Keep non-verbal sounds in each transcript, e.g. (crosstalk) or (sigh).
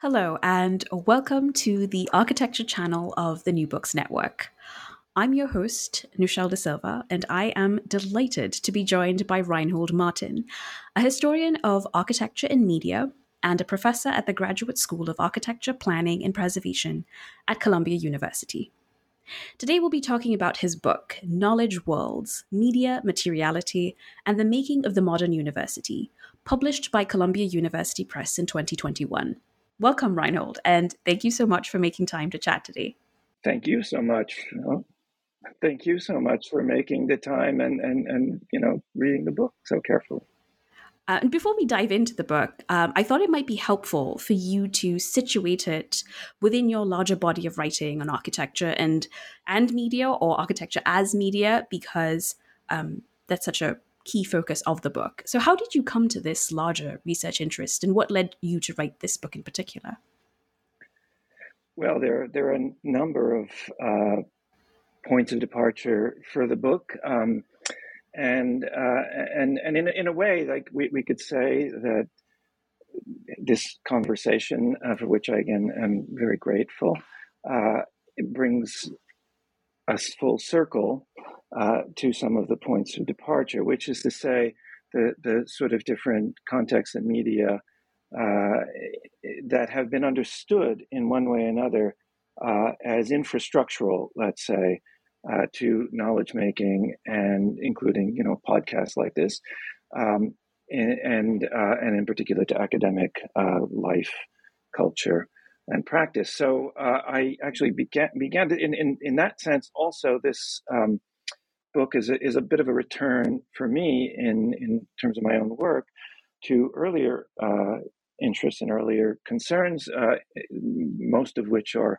Hello, and welcome to the architecture channel of the New Books Network. I'm your host, Nushelle De Silva, and I am delighted to be joined by Reinhold Martin, a historian of architecture and media and a professor at the Graduate School of Architecture, Planning, and Preservation at Columbia University. Today, we'll be talking about his book, Knowledge Worlds Media, Materiality, and the Making of the Modern University, published by Columbia University Press in 2021. Welcome, Reinhold, and thank you so much for making time to chat today. Thank you so much. thank you so much for making the time and, and, and you know reading the book so carefully. Uh, and before we dive into the book, um, I thought it might be helpful for you to situate it within your larger body of writing on architecture and and media, or architecture as media, because um, that's such a key focus of the book. So, how did you come to this larger research interest, and what led you to write this book in particular? Well, there there are a number of uh, points of departure for the book, um, and uh, and and in in a way, like we, we could say that this conversation, uh, for which I again am very grateful, uh, brings us full circle uh, to some of the points of departure, which is to say, the, the sort of different contexts and media uh, that have been understood in one way or another uh, as infrastructural, let's say, uh, to knowledge making and including, you know, podcasts like this, um, and and, uh, and, in particular to academic uh, life, culture, and practice. So I actually began began to, in, in in that sense also this. Um, book is a, is a bit of a return for me in, in terms of my own work to earlier uh, interests and earlier concerns, uh, most of which are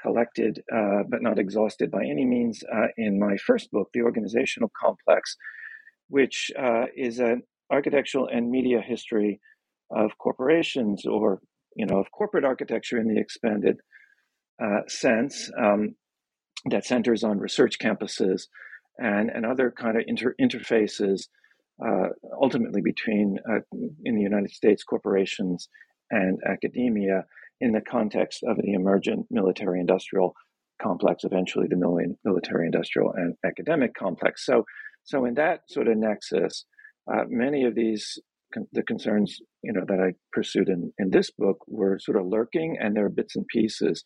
collected uh, but not exhausted by any means uh, in my first book, The Organizational Complex, which uh, is an architectural and media history of corporations or you know of corporate architecture in the expanded uh, sense um, that centers on research campuses and, and other kind of inter- interfaces uh, ultimately between uh, in the United States corporations and academia in the context of the emergent military industrial complex, eventually the military industrial and academic complex. So, so in that sort of nexus, uh, many of these con- the concerns you know that I pursued in, in this book were sort of lurking, and there are bits and pieces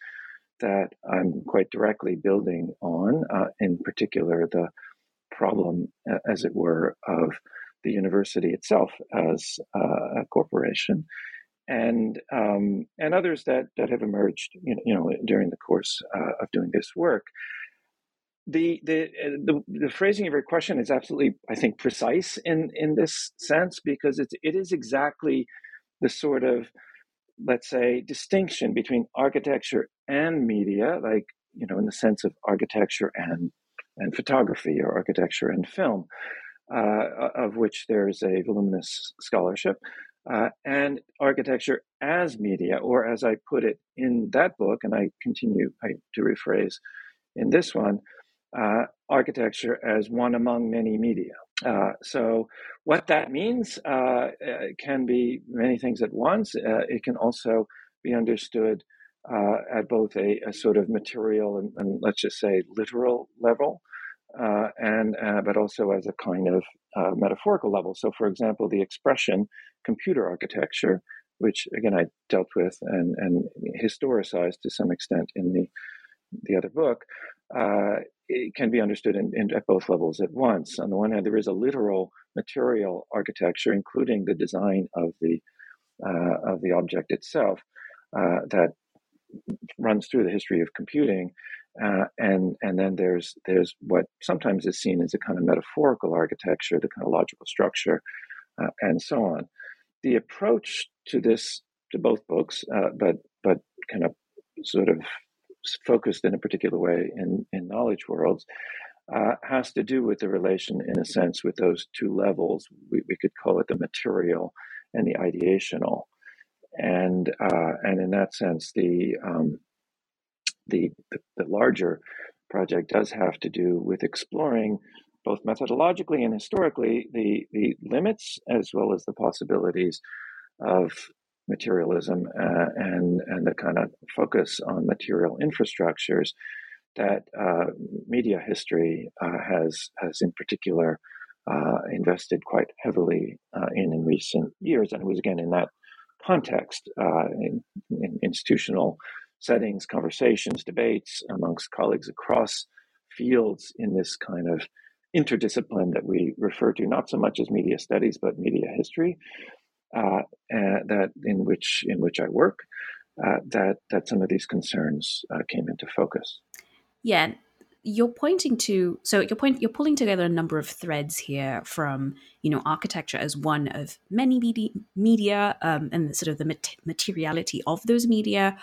that I'm quite directly building on, uh, in particular, the problem, as it were, of the university itself as uh, a corporation. And um, and others that, that have emerged, you know, you know during the course uh, of doing this work. The, the, uh, the the phrasing of your question is absolutely, I think, precise in in this sense because it's it is exactly the sort of let's say distinction between architecture and media like you know in the sense of architecture and and photography or architecture and film uh, of which there's a voluminous scholarship uh, and architecture as media or as i put it in that book and i continue to rephrase in this one uh, architecture as one among many media uh, so, what that means uh, uh, can be many things at once. Uh, it can also be understood uh, at both a, a, sort of material and, and, let's just say literal level, and but also as a kind of metaphorical level. So, for example, the expression computer architecture which again I dealt with and, and historicized to some extent in the the other book, uh, it can be understood in, in, at both levels at once. On the one hand, there is a literal material architecture, including the design of the uh, of the object itself, uh, that runs through the history of computing. Uh, and and then there's there's what sometimes is seen as a kind of metaphorical architecture, the kind of logical structure, uh, and so on. The approach to this to both books, uh, but but kind of sort of focused in a particular way in, in knowledge worlds, uh, has to do with the relation, in a sense, with those two levels. We, we could call it the material and the ideational, and uh, and in that sense, the, um, the the the larger project does have to do with exploring both methodologically and historically the the limits as well as the possibilities of materialism uh, and and the kind of focus on material infrastructures that uh, media history uh, has has in particular uh, invested quite heavily uh, in in recent years, and it was again in that context uh, in, in, institutional settings, conversations, debates amongst colleagues across fields in this kind of interdiscipline that we refer to not so much as media studies but media history uh, that in which in which I work, uh, that that some of these concerns uh, came into focus. Yeah, you're pointing to so you're point you're pulling together a number of threads here from you know architecture as one of many media, media um, and sort of the mat- materiality of those media.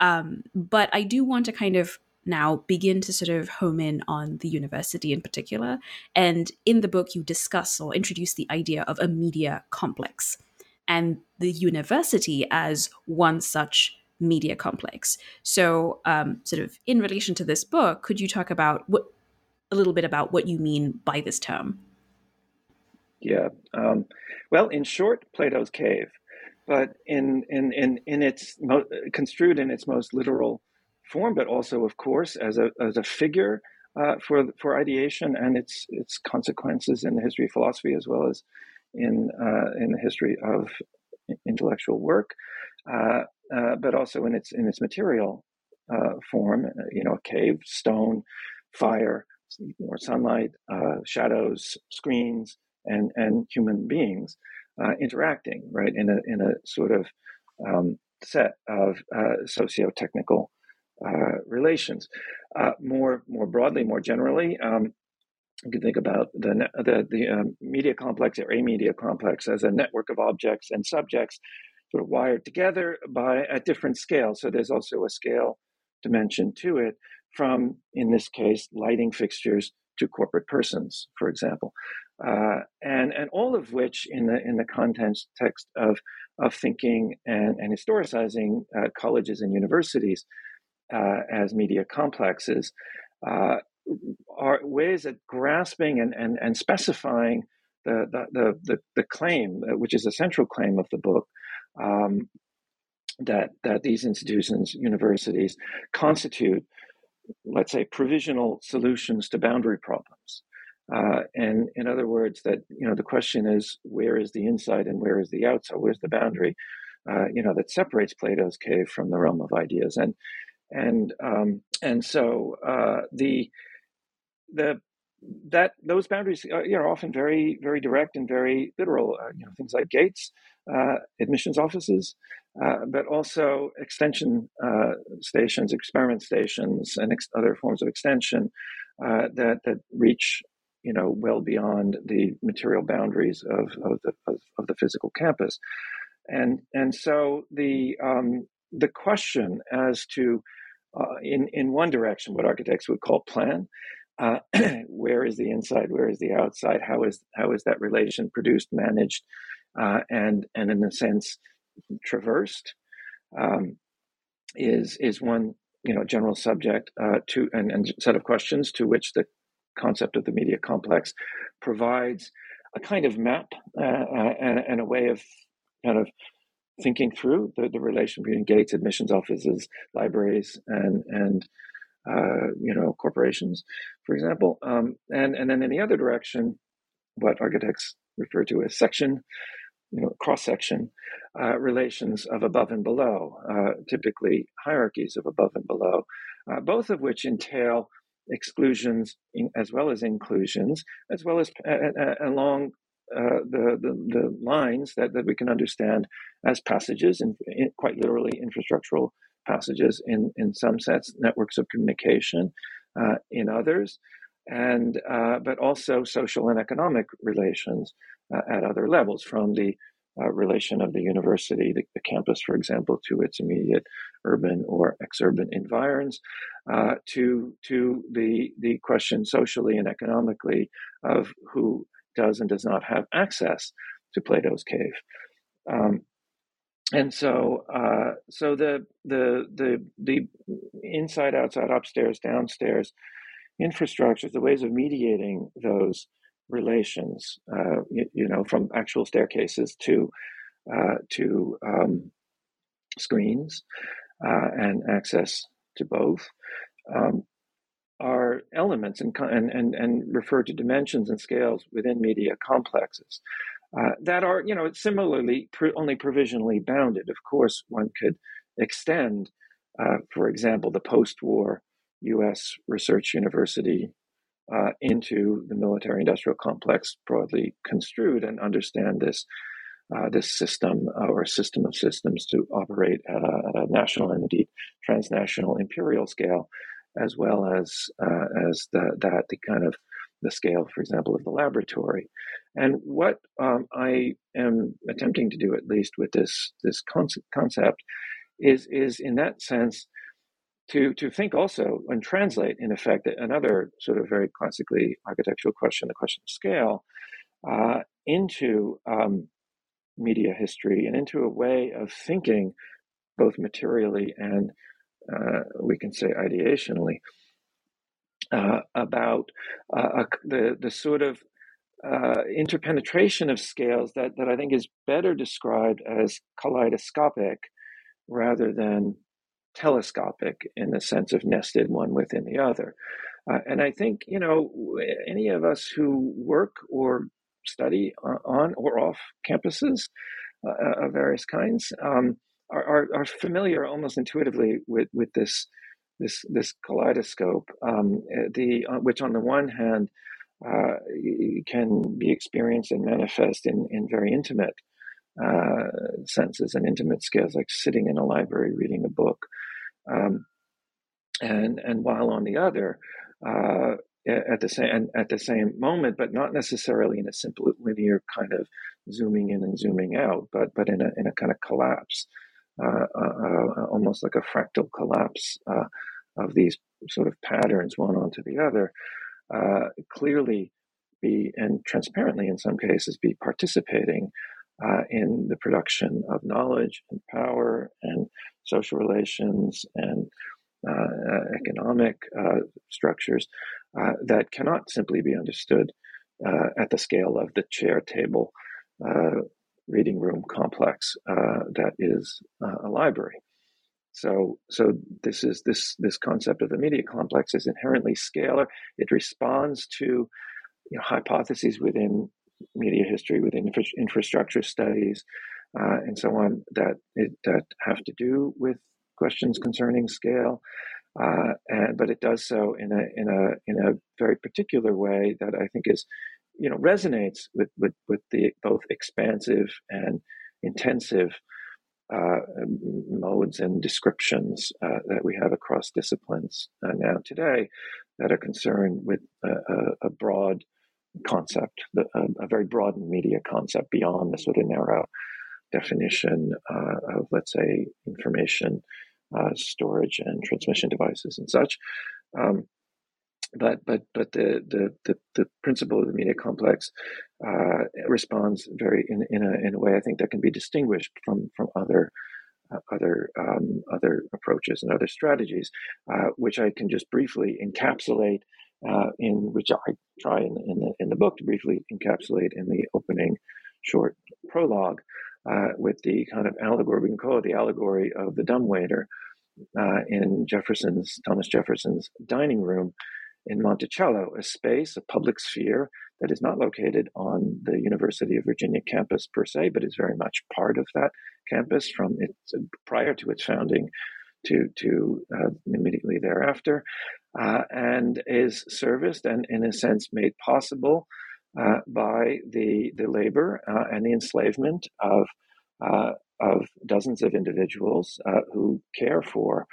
Um, but i do want to kind of now begin to sort of home in on the university in particular. And in the book you discuss or introduce the idea of a media complex and the university as one such media complex. So, um, sort of in relation to this book, could you talk about what a little bit about what you mean by this term? Yeah. Um, well, in short, Plato's cave, but in in in in its mo- construed in its most literal form, but also, of course, as a as a figure uh, for for ideation and its its consequences in the history of philosophy as well as in uh, in the history of intellectual work, uh, uh, but also in its in its material uh, form. Uh, you know, a cave, stone, fire, or sunlight, shadows, screens, and and human beings interacting right in a in a sort of um, set of socio-technical relations. more more broadly, more generally. Um, you can think about the the, the um, media complex or a media complex as a network of objects and subjects sort of wired together by at different scales. So there's also a scale dimension to it from, in this case, lighting fixtures to corporate persons, for example, uh, and and all of which in the in the context of of thinking and, and historicizing uh, colleges and universities uh, as media complexes uh, are ways at grasping and, and, and specifying the, the, the, the, claim, uh, which is a central claim of the book, um, that, that these institutions, universities, constitute, let's say, provisional solutions to boundary problems. Uh, and in other words, that you know the question is where is the inside and where is the outside? Where's the boundary? Uh, you know that separates Plato's cave from the realm of ideas, and and um, and so uh, the the that those boundaries are, you know, often very very direct and very literal. Uh, you know, things like gates, uh, admissions offices, uh, but also extension uh, stations, experiment stations, and ex- other forms of extension uh, that that reach you know well beyond the material boundaries of of the of, of the physical campus, and and so the um, the question as to uh, in in one direction what architects would call plan uh, (clears throat) where is the inside? Where is the outside? How is how is that relation produced managed uh, and and in a sense traversed um, is is one you know general subject uh, to and, and set of questions to which the concept of the media complex provides a kind of map uh, uh, and, and, a way of kind of thinking through the, the relation between gates, admissions offices, libraries, and and uh, you know, corporations, for example. Um, and, and then in the other direction, what architects refer to as section, you know, cross section, uh, relations of above and below, uh, typically hierarchies of above and below, uh, both of which entail exclusions in, as well as inclusions, as well as along uh, the, the, the lines that, that we can understand as passages, and quite literally infrastructural passages in, in some sets, networks of communication uh, in others, and uh, but also social and economic relations uh, at other levels, from the uh, relation of the university, the, the, campus, for example, to its immediate urban or exurban environs, uh, to to the the question socially and economically of who does and does not have access to Plato's cave. Um, and so, uh, so the the the the inside, outside, upstairs, downstairs infrastructures, the ways of mediating those relations, uh, you, you, know, from actual staircases to uh, to um, screens uh, and access to both, um, are elements and, and, and, refer to dimensions and scales within media complexes uh, that are, you know, similarly only provisionally bounded. Of course, one could extend, uh, for example, the post-war U.S. research university uh, into the military-industrial complex broadly construed and understand this uh, this system uh, or system of systems to operate at a, at a, national and indeed transnational imperial scale as well as uh, as the, that the kind of the scale, for example, of the laboratory. And what um, I am attempting to do, at least with this this concept, is is in that sense to to think also and translate, in effect, another sort of very classically architectural question, the question of scale, uh, into um, media history and into a way of thinking, both materially and uh, we can say ideationally, uh, about uh, the the sort of uh, interpenetration of scales that that I think is better described as kaleidoscopic rather than telescopic in the sense of nested one within the other. Uh, and I think you know any of us who work or study on or off campuses uh, of various kinds. Um, are, are, are familiar almost intuitively with, with this this this kaleidoscope, um, eh, the uh, which on the one hand uh, can be experienced and manifest in in very intimate uh, senses and intimate scales, like sitting in a library reading a book, um, and and while on the other. Uh, at the same at the same moment, but not necessarily in a simple linear kind of zooming in and zooming out, but but in a in a kind of collapse Uh, uh, uh, almost like a fractal collapse of these sort of patterns one onto the other, clearly be and transparently in some cases be participating uh, in the production of knowledge and power and social relations and uh, economic uh, structures that cannot simply be understood at the scale of the chair table reading room complex uh, that is uh, a library. So, so this is this this concept of the media complex is inherently scalar. It responds to you know, hypotheses within media history, within infra- infrastructure studies, uh, and so on that it, that have to do with questions concerning scale. Uh, and, but it does so in a in a in a very particular way that I think is you know resonates with with with the both expansive and intensive uh, modes and descriptions uh, that we have across disciplines uh, now today that are concerned with a, a broad concept, a, a, very broad media concept beyond the sort of narrow definition uh, of, let's say, information uh, storage and transmission devices and such. Um, but but but the the the, the principle of the media complex uh, responds very in in a in a way I think that can be distinguished from from other uh, other um, other approaches and other strategies, uh, which I can just briefly encapsulate uh, in which I try in in the in the book to briefly encapsulate in the opening short prologue uh, with the kind of allegory we can call it the allegory of the dumbwaiter. Uh, in Jefferson's Thomas Jefferson's dining room, in Monticello, a space, a public sphere that is not located on the University of Virginia campus per se, but is very much part of that campus from its prior to its founding to to uh, immediately thereafter, uh, and is serviced and in a sense made possible uh, by the the labor uh, and the enslavement of uh, of dozens of individuals uh, who care for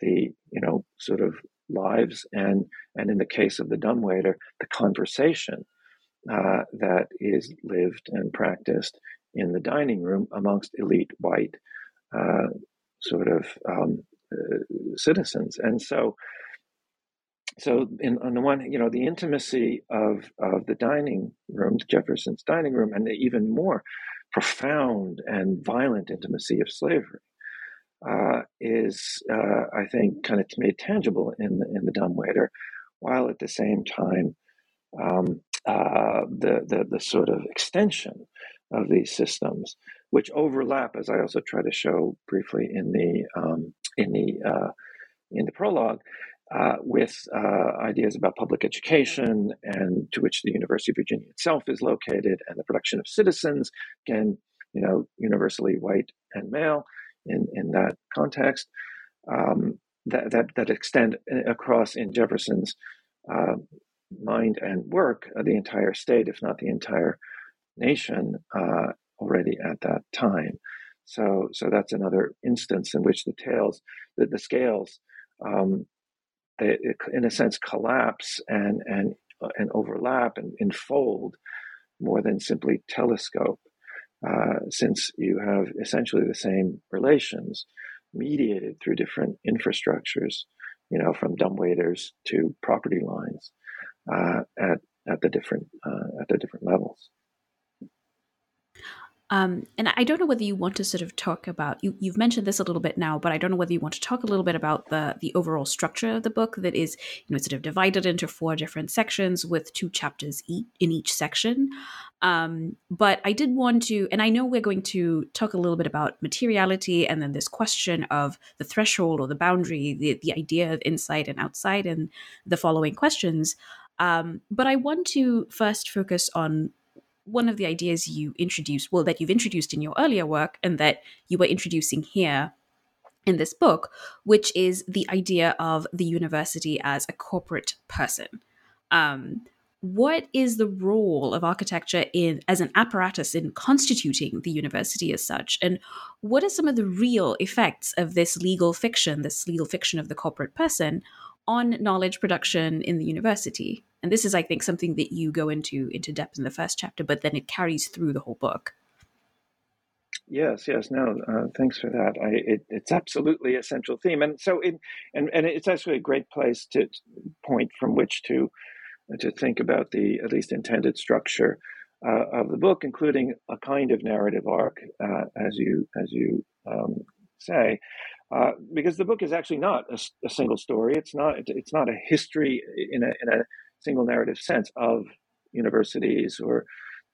the you know sort of lives and and in the case of the dumbwaiter the conversation uh, that is lived and practiced in the dining room amongst elite white uh, sort of um, uh, citizens. And so so in, on the one you know the intimacy of of the dining room jefferson's dining room and the even more profound and violent intimacy of slavery uh, is, uh, I think, kind of made tangible in the, in the dumbwaiter, while at the same time, um, uh, the, the, the sort of extension of these systems, which overlap, as I also try to show briefly in the um, in the uh, in the prologue, uh, with uh, ideas about public education and to which the University of Virginia itself is located, and the production of citizens, again, you know, universally white and male, in, in that context um, that, that, that extend across in Jefferson's uh, mind and work uh, the entire state, if not the entire nation, uh, already at that time. So, so that's another instance in which the tails, the, the scales, um, they, in a sense, collapse and and and overlap and enfold more than simply telescope uh, since you have essentially the same relations mediated through different infrastructures, you know, from dumbwaiters to property lines uh, at at the different uh, at the different levels. Um, and I don't know whether you want to sort of talk about you. You've mentioned this a little bit now, but I don't know whether you want to talk a little bit about the the overall structure of the book. That is, you know, sort of divided into four different sections with two chapters each in each section. Um, but I did want to, and I know we're going to talk a little bit about materiality, and then this question of the threshold or the boundary, the the idea of inside and outside, and the following questions. Um, but I want to first focus on one of the ideas you introduced, well, that you've introduced in your earlier work and that you were introducing here in this book, which is the idea of the university as a corporate person. Um, what is the role of architecture in as an apparatus in constituting the university as such and what are some of the real effects of this legal fiction this legal fiction of the corporate person on knowledge production in the university and this is i think something that you go into into depth in the first chapter but then it carries through the whole book yes yes no uh, thanks for that I, it, it's absolutely a central theme and so it, and, and it's actually a great place to point from which to to think about the at least intended structure uh, of the book including a kind of narrative arc uh, as you as you um, say uh, because the book is actually not a, a, single story. It's not. It's not a history in a in a single narrative sense of universities or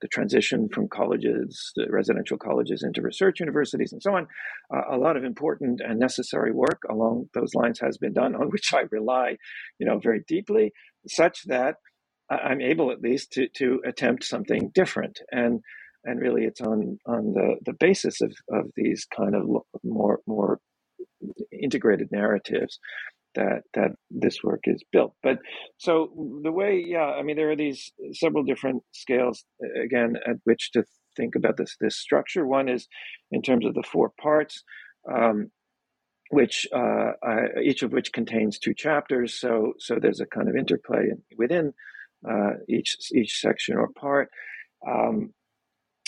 the transition from colleges, the residential colleges, into research universities, and so on. Uh, a lot of important and necessary work along those lines has been done, on (laughs) which I rely, you know, very deeply, such that I'm able at least to to attempt something different and and really it's on on the the basis of of these kind of more more integrated narratives that that this work is built. But so the way, yeah, I mean, there are these several different scales again at which to think about this this structure. One is in terms of the four parts. Um, which uh, I, each of which contains two chapters, so so there's a kind of interplay within uh, each each section or part um,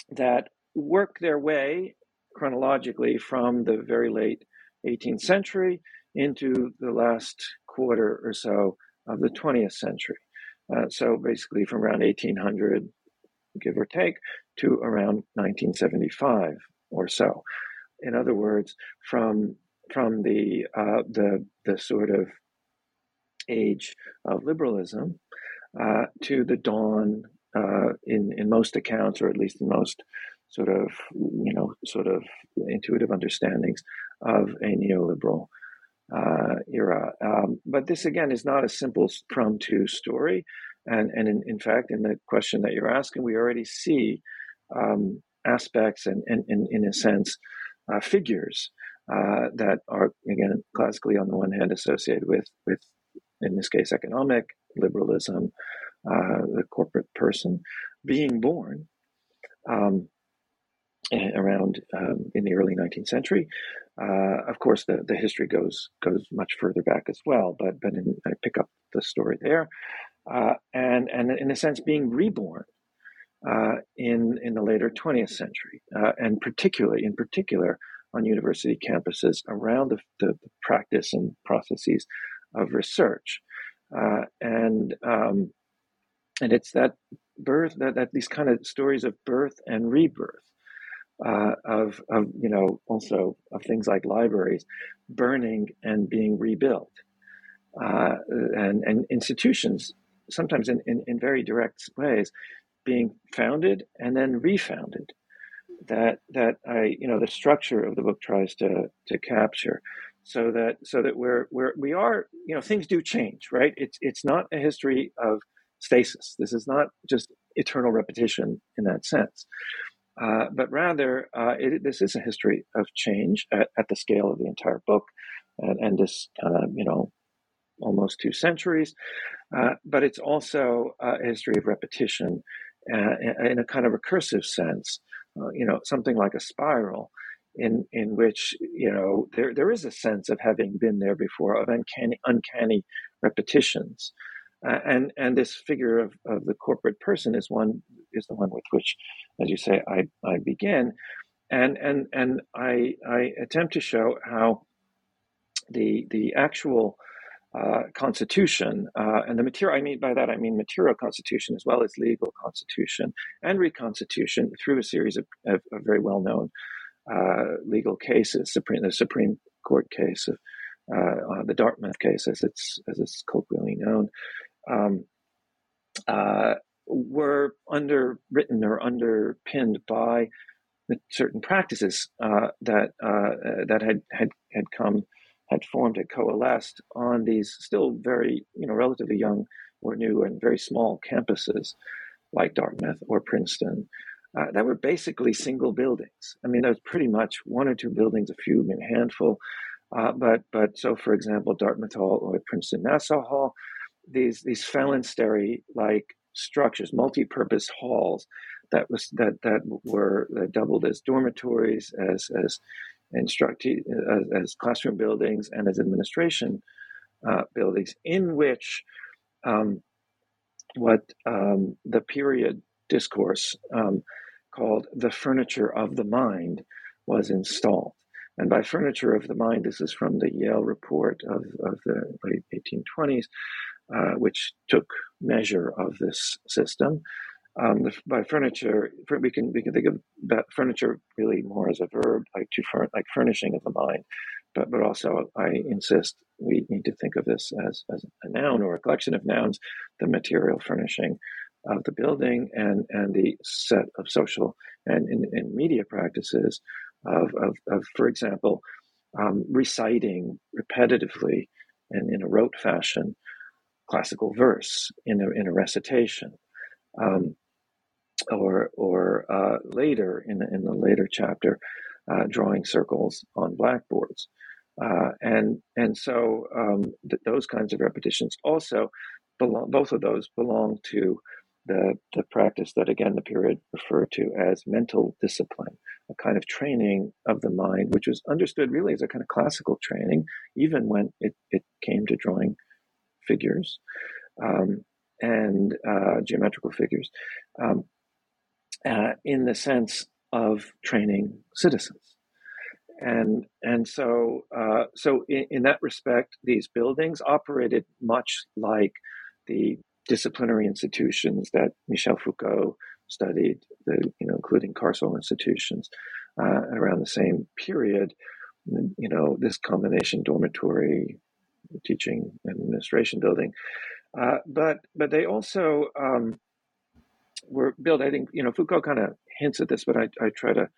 that work their way chronologically from the very late 18th century into the last quarter or so of the 20th century. Uh, so basically from around 1800, give or take, to around 1975 or so. In other words, from from the uh, the the sort of age of liberalism uh, to the dawn, uh, in in most accounts, or at least in most sort of you know sort of intuitive understandings of a neoliberal uh, era. Um, but this again is not a simple from to story, and and in, in, fact, in the question that you're asking, we already see um, aspects and, and, and, in a sense uh, figures uh, that are again classically on the one hand associated with with in this case economic liberalism, uh, the corporate person being born. Um, around um, in the early 19th century. Uh, of course, the, the history goes goes much further back as well, but but in, I pick up the story there, uh, and and in a sense being reborn uh, in in the later 20th century, uh, and particularly in particular on university campuses around the, the, the practice and processes of research, uh, and um, and it's that birth that, that these kind of stories of birth and rebirth uh, of, of, you know, also of things like libraries burning and being rebuilt, uh, and, and institutions, sometimes in, in, in, very direct ways, being founded and then refounded. That that I you know the structure of the book tries to to capture, so that so that we're we're we are you know things do change right. It's it's not a history of stasis. This is not just eternal repetition in that sense. Uh, but rather, uh, it, this is a history of change at, at, the scale of the entire book, and, and this kind of you know almost two centuries. Uh, but it's also a history of repetition uh, in a kind of recursive sense. Uh, you know, something like a spiral. In, in which you know there, there is a sense of having been there before of uncanny uncanny repetitions uh, and and this figure of, of the corporate person is one is the one with which, as you say, I, I begin, and and and I I attempt to show how the the actual uh, constitution uh, and the material. I mean by that I mean material constitution as well as legal constitution and reconstitution through a series of, of, of very well known uh, legal cases. Supreme the Supreme Court case of uh, the Dartmouth case, as it's as it's colloquially known, um, uh, were underwritten or underpinned by certain practices uh, that uh, that had had had come had formed had coalesced on these still very you know relatively young or new and very small campuses like Dartmouth or Princeton uh, that were basically single buildings. I mean, there was pretty much one or two buildings, a few, mean, a handful. Uh, but but so, for example, Dartmouth Hall or Princeton Nassau Hall these these phalanstery like structures, multi-purpose halls that was that that were that doubled as dormitories, as as instructive as, as, classroom buildings, and as administration uh, buildings, in which um, what um, the period discourse um, called the furniture of the mind was installed. And by furniture of the mind, this is from the Yale report of, of the late 1820s, uh, which took measure of this system. Um, the, by furniture, we can we can think of that furniture really more as a verb, like to fur, like furnishing of the mind, but but also I insist we need to think of this as as a noun or a collection of nouns, the material furnishing of the building and and the set of social and in media practices of, of, of for example, um, reciting repetitively and in a rote fashion classical verse in a, in a recitation. Um, or or uh, later in the, in the later chapter, uh, drawing circles on blackboards, uh, and and so um, th- those kinds of repetitions also belong. Both of those belong to the the practice that again the period referred to as mental discipline, a kind of training of the mind, which was understood really as a kind of classical training, even when it, it came to drawing figures um, and uh, geometrical figures um, uh, in the sense of training citizens. And and so uh, so in, in, that respect, these buildings operated much like the disciplinary institutions that Michel Foucault studied, the, you know, including carceral institutions uh, around the same period. You know, this combination dormitory, teaching administration building. Uh, but but they also um, were built. I think you know Foucault kind of hints at this, but I, I try to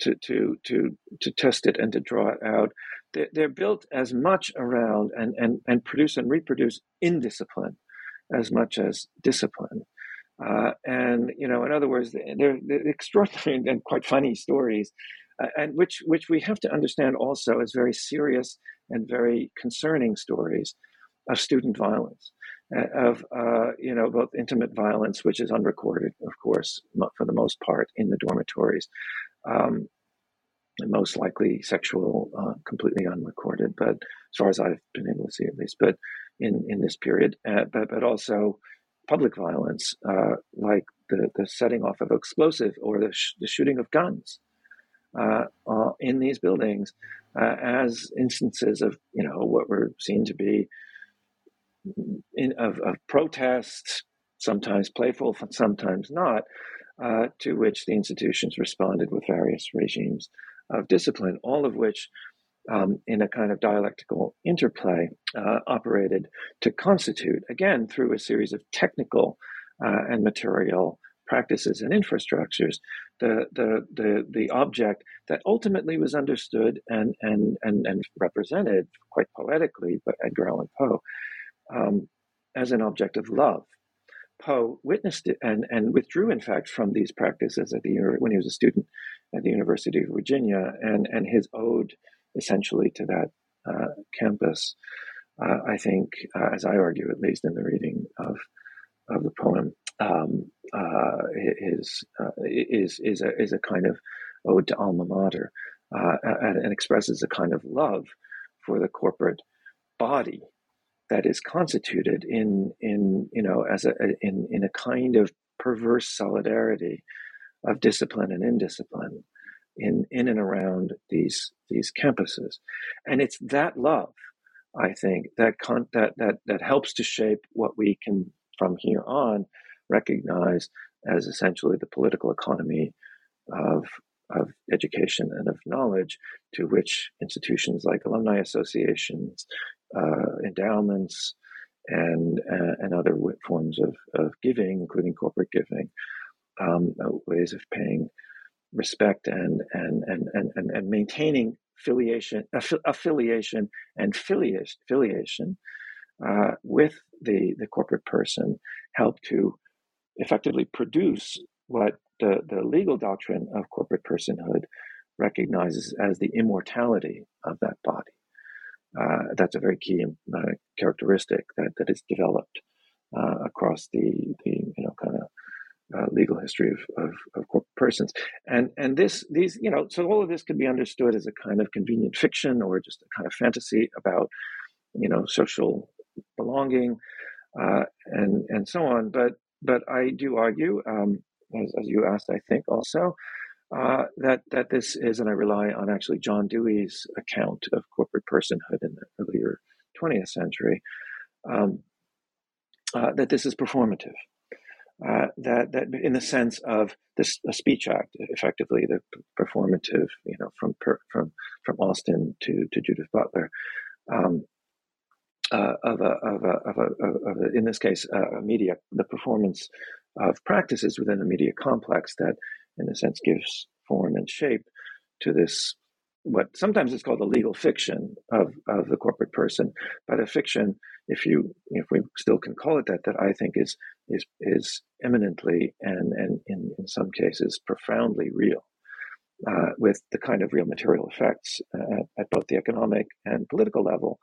to to to to test it and to draw it out. They're, they're built as much around and and and produce and reproduce indiscipline as much as discipline. Uh, and you know, in other words, they're, they're extraordinary (laughs) and quite funny stories and which which we have to understand also as very serious and very concerning stories of student violence, uh, of uh, you know both intimate violence, which is unrecorded, of course, for the most part in the dormitories, um, and most likely sexual, uh, completely unrecorded. But as far as I've been able to see, at least, but in in this period, uh, but but also public violence, uh, like the the setting off of explosive or the, sh- the shooting of guns. Uh, in these buildings, as instances of you know what were seen to be in, of, of protest, sometimes playful, sometimes not, uh, to which the institutions responded with various regimes of discipline, all of which, um, in a kind of dialectical interplay, uh, operated to constitute, again, through a series of technical uh, and material practices and infrastructures, the, the, the, the object that ultimately was understood and, and, and, and represented quite poetically by Edgar Allan Poe um, as an object of love. Poe witnessed it and, and withdrew, in fact, from these practices at the when he was a student at the University of Virginia, and, and his ode essentially to that uh, campus, uh, I think, uh, as I argue, at least in the reading of of the poem, um, uh, is uh, is is a is a kind of ode to alma mater, uh, and, and expresses a kind of love for the corporate body that is constituted in in you know as a in in a kind of perverse solidarity of discipline and indiscipline in in and around these these campuses. And it's that love i think that con- that that that helps to shape what we can from here on recognize as essentially the political economy of of education and of knowledge to which institutions like alumni associations, uh, endowments, and uh, and other forms of, of giving, including corporate giving, um, uh, ways of paying respect and and and and and, and maintaining affiliation, aff- affiliation and filiation, affiliation uh, with the the corporate person help to effectively produce what the, the legal doctrine of corporate personhood recognizes as the immortality of that body. Uh, that's a very key uh, characteristic that, that is developed uh, across the, the you know kind of uh, legal history of, of, of, corporate persons, and and this these you know so all of this could be understood as a kind of convenient fiction or just a kind of fantasy about you know social belonging uh, and and so on. But but I do argue um, as, as you asked, I think also, uh, that that this is, and I rely on actually John Dewey's account of corporate personhood in the earlier 20th century, um, uh, that this is performative. Uh, that that in the sense of this a speech act, effectively the performative, you know, from from from Austin to to Judith Butler, um, uh, of, a, of, a, of, a, of a, in this case, a media, the performance of practices within a media complex that, in a sense, gives form and shape to this what sometimes is called the legal fiction of, of the corporate person, but a fiction, if you if we still can call it that, that I think is is is eminently and and in, in some cases profoundly real, uh, with the kind of real material effects uh, at both the economic and political level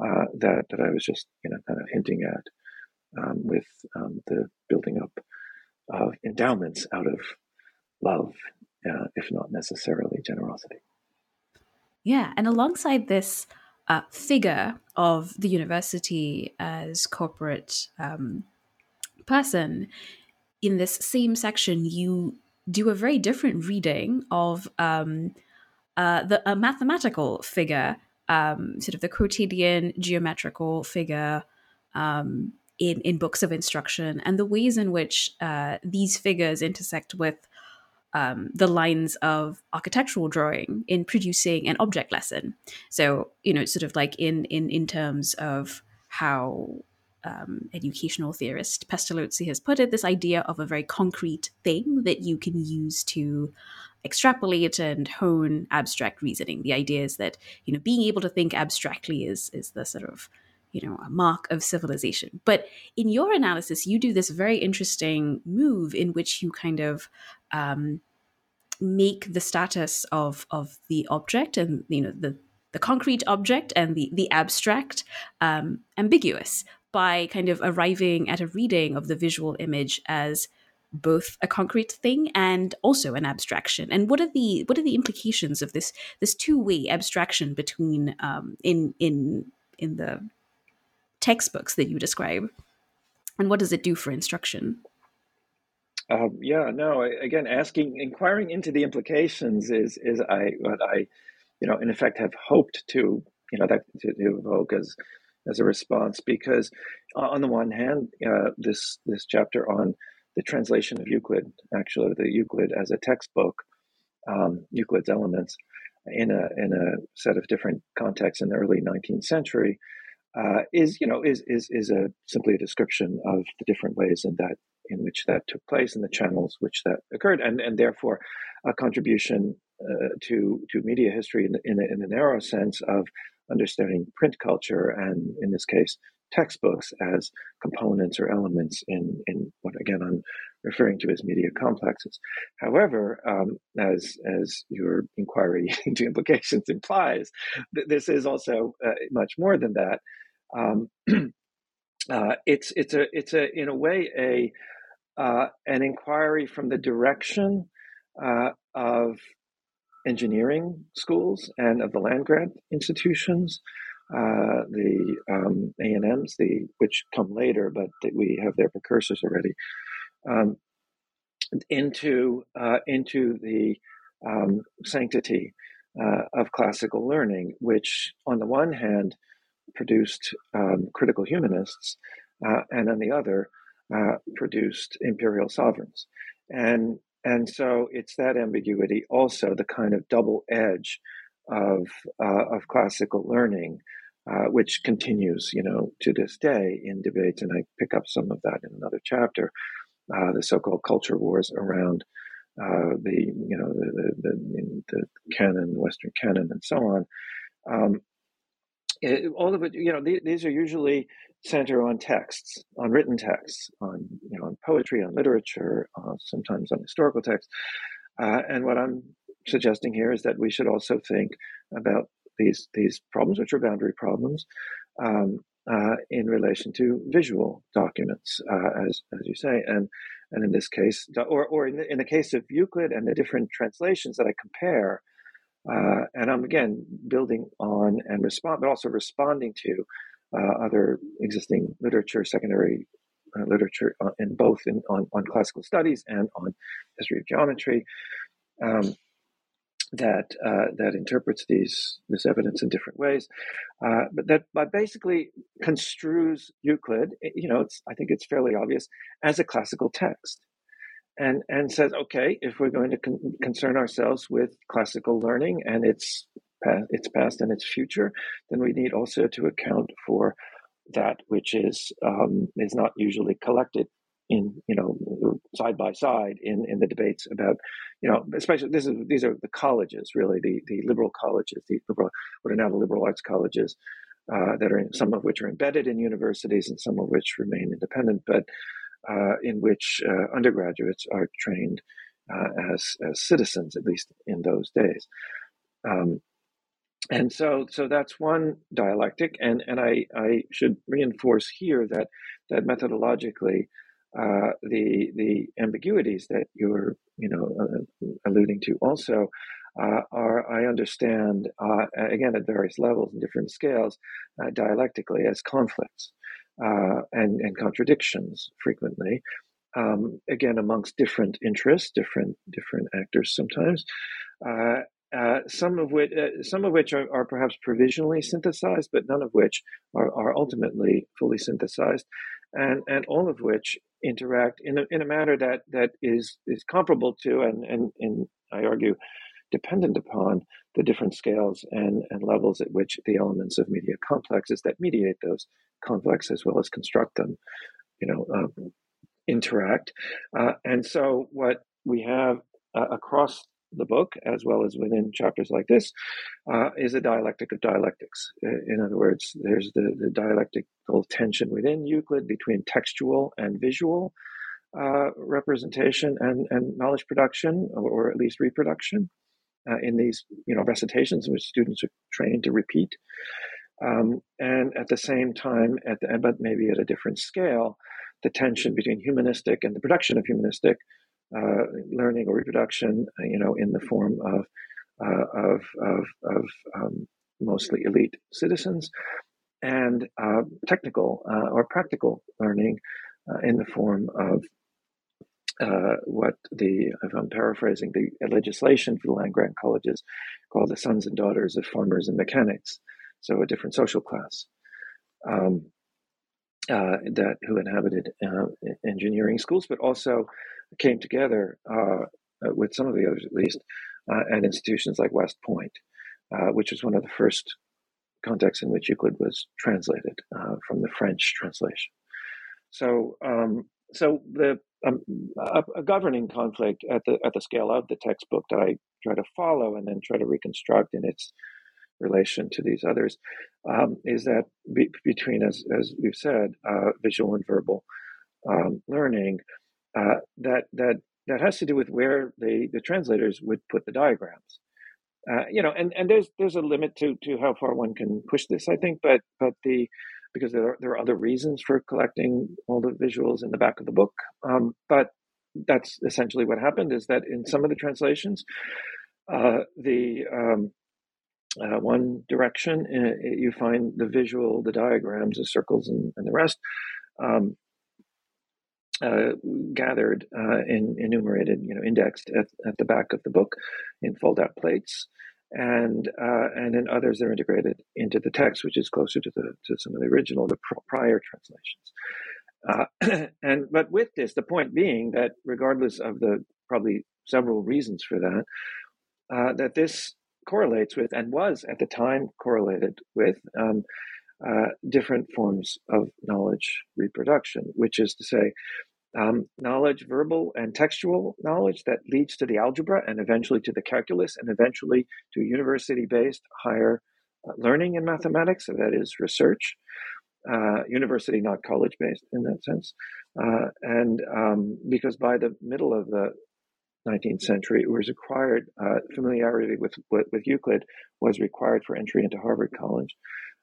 uh, that that I was just you know kind of hinting at um, with um, the building up of endowments out of love, uh, if not necessarily generosity. Yeah, and alongside this uh, figure of the university as corporate um, person, in this same section, you do a very different reading of um, uh, the a mathematical figure, um, sort of the quotidian geometrical figure um, in, in books of instruction and the ways in which uh, these figures intersect with um, the lines of architectural drawing in producing an object lesson. So, you know, sort of like in in in terms of how um, educational theorist Pestalozzi has put it, this idea of a very concrete thing that you can use to extrapolate and hone abstract reasoning. The idea is that you know being able to think abstractly is is the sort of you know a mark of civilization but in your analysis you do this very interesting move in which you kind of um, make the status of of the object and you know the the concrete object and the the abstract um, ambiguous by kind of arriving at a reading of the visual image as both a concrete thing and also an abstraction. And what are the what are the implications of this this two-way abstraction between um, in in in the textbooks that you describe? And what does it do for instruction? Uh, yeah no again asking inquiring into the implications is is i what i you know in effect have hoped to you know that to, to evoke as as a response. Because uh, on the one hand uh, this this chapter on the translation of Euclid, actually, the Euclid as a textbook, um, Euclid's elements, in a in a set of different contexts in the early 19th century, uh, is you know is is is a simply a description of the different ways in that in which that took place and the channels which that occurred, and and therefore a contribution uh, to to media history in in, a, in a narrow sense of understanding print culture and in this case textbooks as components or elements in, in what again I'm referring to as media complexes. However, um, as as your inquiry (laughs) into implications implies, th- this is also uh, much more than that. Um, (clears throat) uh, it's it's a it's a in a way a uh, an inquiry from the direction uh, of engineering schools and of the land grant institutions uh, the um, A&Ms, the, which come later, but we have their precursors already, um, into, uh, into the um, sanctity uh, of classical learning, which on the one hand produced um, critical humanists, uh, and on the other uh, produced imperial sovereigns. And, and so it's that ambiguity also, the kind of double edge of, uh, of classical learning, uh, which continues, you know, to this day in debates. And I pick up some of that in another chapter, uh, the so-called culture wars around uh, the, you know, the, the, the, the, canon, Western canon, and so on. Um, it, all of it, you know, these, these are usually center on texts, on written texts, on you know, on poetry, on literature, uh, sometimes on historical texts. Uh, and what I'm suggesting here is that we should also think about these these problems, which are boundary problems, um, uh, in relation to visual documents, uh, as as you say, and and in this case, or or in the, in the case of Euclid and the different translations that I compare, uh, and I'm again building on and respond, but also responding to uh, other existing literature, secondary uh, literature uh, in both in, on, on classical studies and on history of geometry. Um, that uh, that interprets these this evidence in different ways, uh, but that but basically construes Euclid. Eh, you know, it's I think it's fairly obvious as a classical text, and and says, okay, if we're going to con- concern ourselves with classical learning and its past, its past and its future, then we need also to account for that which is um, is not usually collected in you know side by side in in the debates about you know especially this is these are the colleges really the the liberal colleges the liberal what are now the liberal arts colleges uh, that are in, some of which are embedded in universities and some of which remain independent but uh, in which uh, undergraduates are trained uh, as as citizens at least in those days. Um, and so so that's one dialectic and and I I should reinforce here that that methodologically uh, the the ambiguities that you're you know uh, alluding to also uh, are I understand uh, again at various levels and different scales uh, dialectically as conflicts uh, and and contradictions frequently. Um, again, amongst different interests, different different actors, sometimes, some of which some of which are, are, perhaps provisionally synthesized, but none of which are, are ultimately fully synthesized, and and all of which interact in a, in a manner that that is is comparable to and and, and I argue dependent upon the different scales and, and levels at which the elements of media complexes that mediate those conflicts as well as construct them, you know, um, interact. Uh, and so what we have uh, across the book, as well as within chapters like this, uh, is a dialectic of dialectics. In other words, there's the, the dialectical tension within Euclid between textual and visual, uh, representation and, and knowledge production, or, or at least reproduction, uh, in these you know recitations which students are trained to repeat. Um, and at the same time, at the, but maybe at a different scale, the tension between humanistic and the production of humanistic uh, learning or reproduction, uh, you know, in the form of uh, of of, of um, mostly elite citizens, and uh, technical uh, or practical learning in the form of what the, if I'm paraphrasing, the legislation for the land grant colleges called the sons and daughters of farmers and mechanics, so a different social class. Um, uh, that who inhabited uh, engineering schools, but also came together with some of the others at least at institutions like West Point, which was one of the first contexts in which Euclid was translated uh, from the French translation. So, um, so the um, a, a, governing conflict at the at the scale of the textbook that I try to follow and then try to reconstruct in its relation to these others um, is that be, between, as as we've said, uh, visual and verbal um, learning uh, that that that has to do with where the the translators would put the diagrams uh, you know, and, and there's there's a limit to to how far one can push this, I think, but but the because there are, there are other reasons for collecting all the visuals in the back of the book, um, but that's essentially what happened. Is that in some of the translations, uh, the um, uh, one direction uh, you find the visual, the diagrams, the circles, and, and the rest. Um, uh, gathered uh, and enumerated, you know, indexed at, at the back of the book in fold-out plates, and uh, and then others are integrated into the text, which is closer to the to some of the original, the pr- prior translations. Uh, (clears throat) and but with this, the point being that regardless of the probably several reasons for that, uh, that this correlates with and was at the time correlated with. Um, uh, different forms of knowledge reproduction, which is to say, um, knowledge, verbal and textual knowledge that leads to the algebra and eventually to the calculus and eventually to university based higher uh, learning in mathematics. So that is research, uh, university, not college based in that sense. Uh, and um, because by the middle of the 19th century, it was required, uh, familiarity with, with, with, Euclid was required for entry into Harvard College.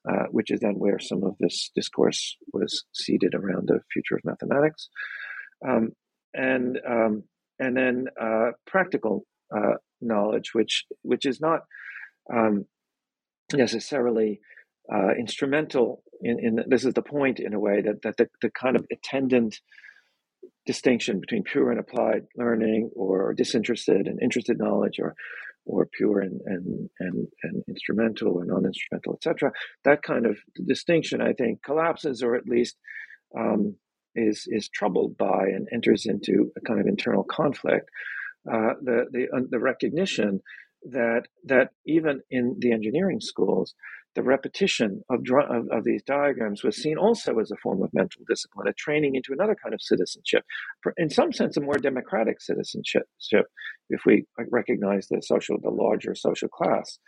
Uh, which is then where some of this discourse was seated around the future of mathematics um, and um, and then uh, practical uh, knowledge, which which is not um, necessarily uh, instrumental in, in this is the point in a way that that the, the kind of attendant distinction between pure and applied learning or disinterested and interested knowledge or or pure and and and, and instrumental or non-instrumental etc that kind of distinction i think collapses or at least um, is is troubled by and enters into a kind of internal conflict. Uh, the the uh, the recognition that that even in the engineering schools, the repetition of, of, of these diagrams was seen also as a form of mental discipline, a training into another kind of citizenship, in some sense, a more democratic citizenship, if we recognize the social, the larger social class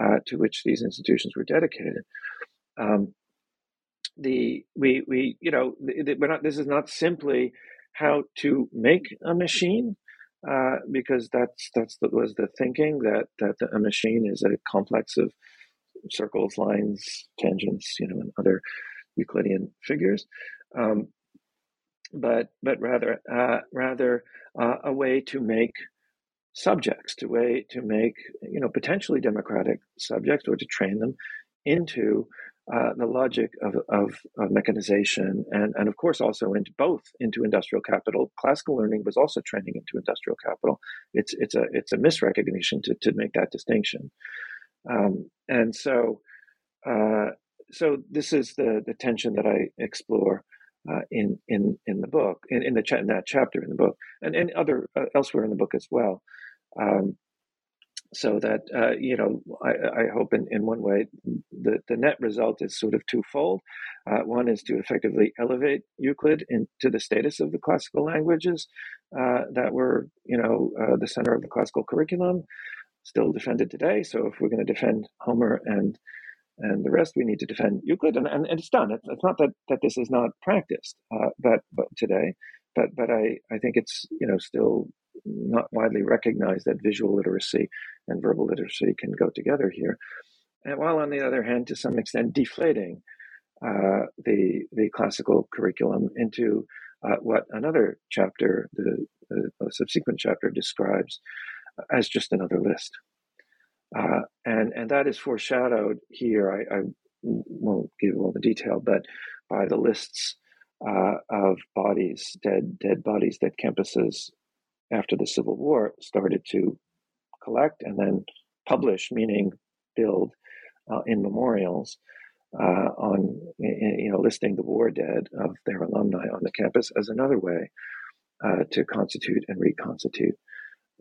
uh, to which these institutions were dedicated. Um, the we we you know we're not this is not simply how to make a machine uh, because that's that's the, was the thinking that that a machine is a complex of circles, lines, tangents, you know, and other Euclidean figures, um, but but rather uh, rather uh, a way to make subjects, to way to make you know potentially democratic subjects, or to train them into uh, the logic of, of, of, mechanization and, and of course also into both into industrial capital. Classical learning was also trending into industrial capital. It's it's a it's a misrecognition to, to make that distinction. Um, and so uh, so this is the the tension that I explore uh, in in in the book in, in the cha- in that chapter in the book and, and other uh, elsewhere in the book as well. Um, so that uh, you know I, I, hope in, in one way the, the net result is sort of twofold uh, one is to effectively elevate euclid into the status of the classical languages uh, that were you know uh, the center of the classical curriculum still defended today. So if we're going to defend homer and and the rest we need to defend euclid. And, and, and it's done. It's, it's, not that, that this is not practiced uh, but, but today but but I, I think it's you know still not widely recognized that visual literacy and verbal literacy can go together here. And while on the other hand, to some extent, deflating uh, the the classical curriculum into uh, what another chapter, the, the, subsequent chapter, describes as just another list. Uh, and and that is foreshadowed here. I, I, won't give all the detail, but by the lists uh, of bodies, dead dead bodies that campuses after the Civil War started to collect and then publish, meaning build uh, in memorials uh, on you know listing the war dead of their alumni on the campus as another way uh, to constitute and reconstitute,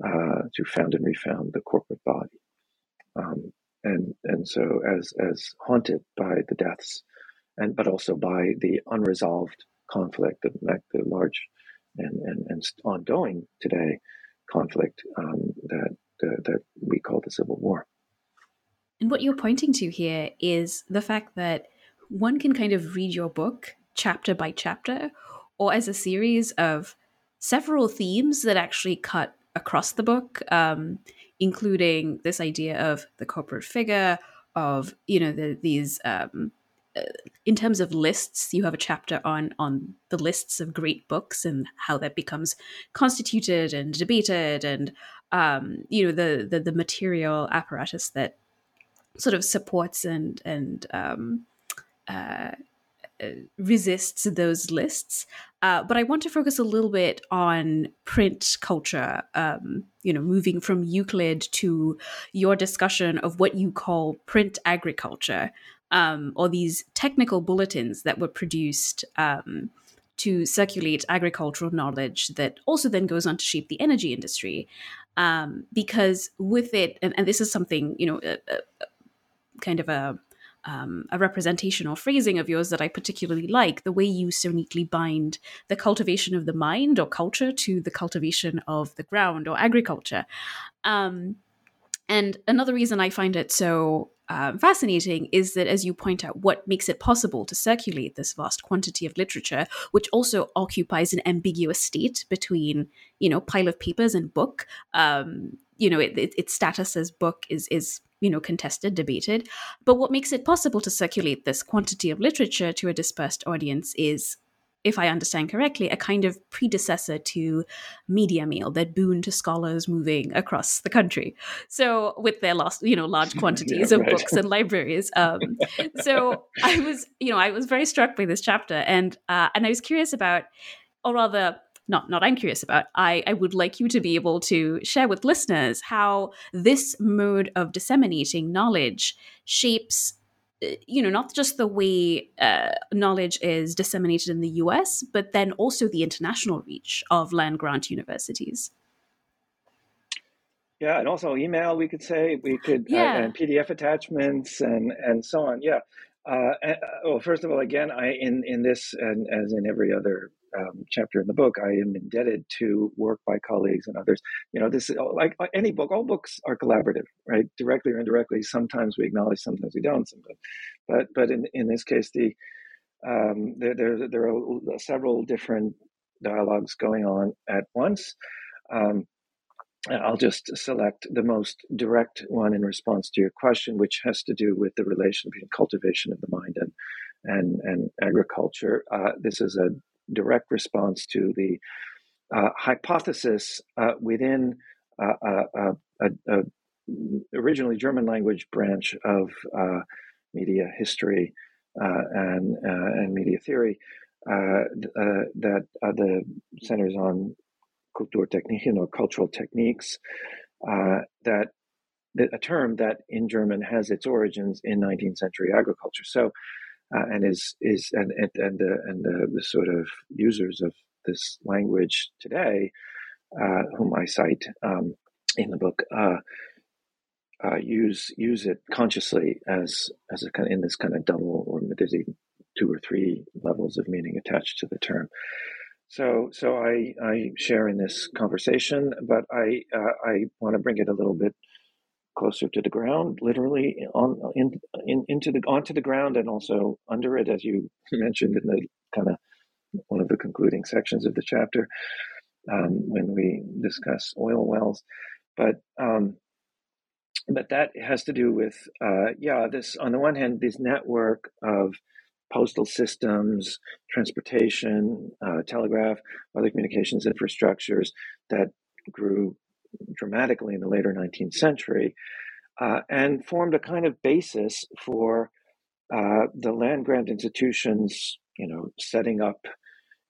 uh, to found and refound the corporate body. Um, and and so as as haunted by the deaths, and but also by the unresolved conflict, the, the large and, and, and ongoing today conflict um, that uh, that we call the Civil War. And what you're pointing to here is the fact that one can kind of read your book chapter by chapter or as a series of several themes that actually cut across the book, um, including this idea of the corporate figure, of you know the, these um, uh, in terms of lists, you have a chapter on on the lists of great books and how that becomes constituted and debated, and um, you know the, the, the material apparatus that sort of supports and and um, uh, resists those lists. Uh, but I want to focus a little bit on print culture. Um, you know, moving from Euclid to your discussion of what you call print agriculture, um, or these technical bulletins that were produced um, to circulate agricultural knowledge that also then goes on to shape the energy industry. Um, because with it, and, and, this is something, you know, a, a, kind of a um, a or phrasing of yours that I particularly like, the way you so neatly bind the cultivation of the mind or culture to the cultivation of the ground or agriculture. Um, and another reason I find it so um, fascinating is that, as you point out, what makes it possible to circulate this vast quantity of literature, which also occupies an ambiguous state between, you know, pile of papers and book. Um, you know, it, it, its status as book is is you know contested, debated. But what makes it possible to circulate this quantity of literature to a dispersed audience is if I understand correctly, a kind of predecessor to Media Mail that boon to scholars moving across the country. So with their last, you know, large (laughs) quantities yeah, of right. books and libraries. Um, so I was, you know, I was very struck by this chapter, and uh, and I was curious about, or rather. Not, not I'm curious about. I, I would like you to be able to share with listeners how this mode of disseminating knowledge shapes you know, not just the way uh, knowledge is disseminated in the US, but then also the international reach of land grant universities. Yeah, and also email. We could say we could uh, yeah. uh, and PDF attachments and and so on. Yeah. Uh, uh, well, first of all, again, I in in this and as in every other um, chapter in the book, I am indebted to work by colleagues and others. You know, this like any book, all books are collaborative, right? Directly or indirectly. Sometimes we acknowledge, sometimes we don't. Sometimes, but but in in this case, the um, there, there there are several different dialogues going on at once. Um, I'll just select the most direct one in response to your question, which has to do with the relation between cultivation of the mind and and, and agriculture. Uh, this is a direct response to the uh, hypothesis uh, within uh, uh, a, a, a, originally German language branch of media history and and media theory that the centers on Kulturtechniken or cultural techniques that a term that in German has its origins in 19th century agriculture. So uh, and is is and and and the and the, the, sort of users of this language today, uh, whom I cite um, in the book, uh, uh use use it consciously as as a kind of in this kind of double or there's even two or three levels of meaning attached to the term. So so I I share in this conversation, but I uh, I want to bring it a little bit closer to the ground, literally on in, in into the onto the ground and also under it, as you (laughs) mentioned in the kind of one of the concluding sections of the chapter um, when we discuss oil wells. But um, but that has to do with uh, yeah this on the one hand this network of postal systems transportation uh, telegraph other communications infrastructures that grew dramatically in the later 19th century uh, and formed a kind of basis for uh, the land grant institutions you know setting up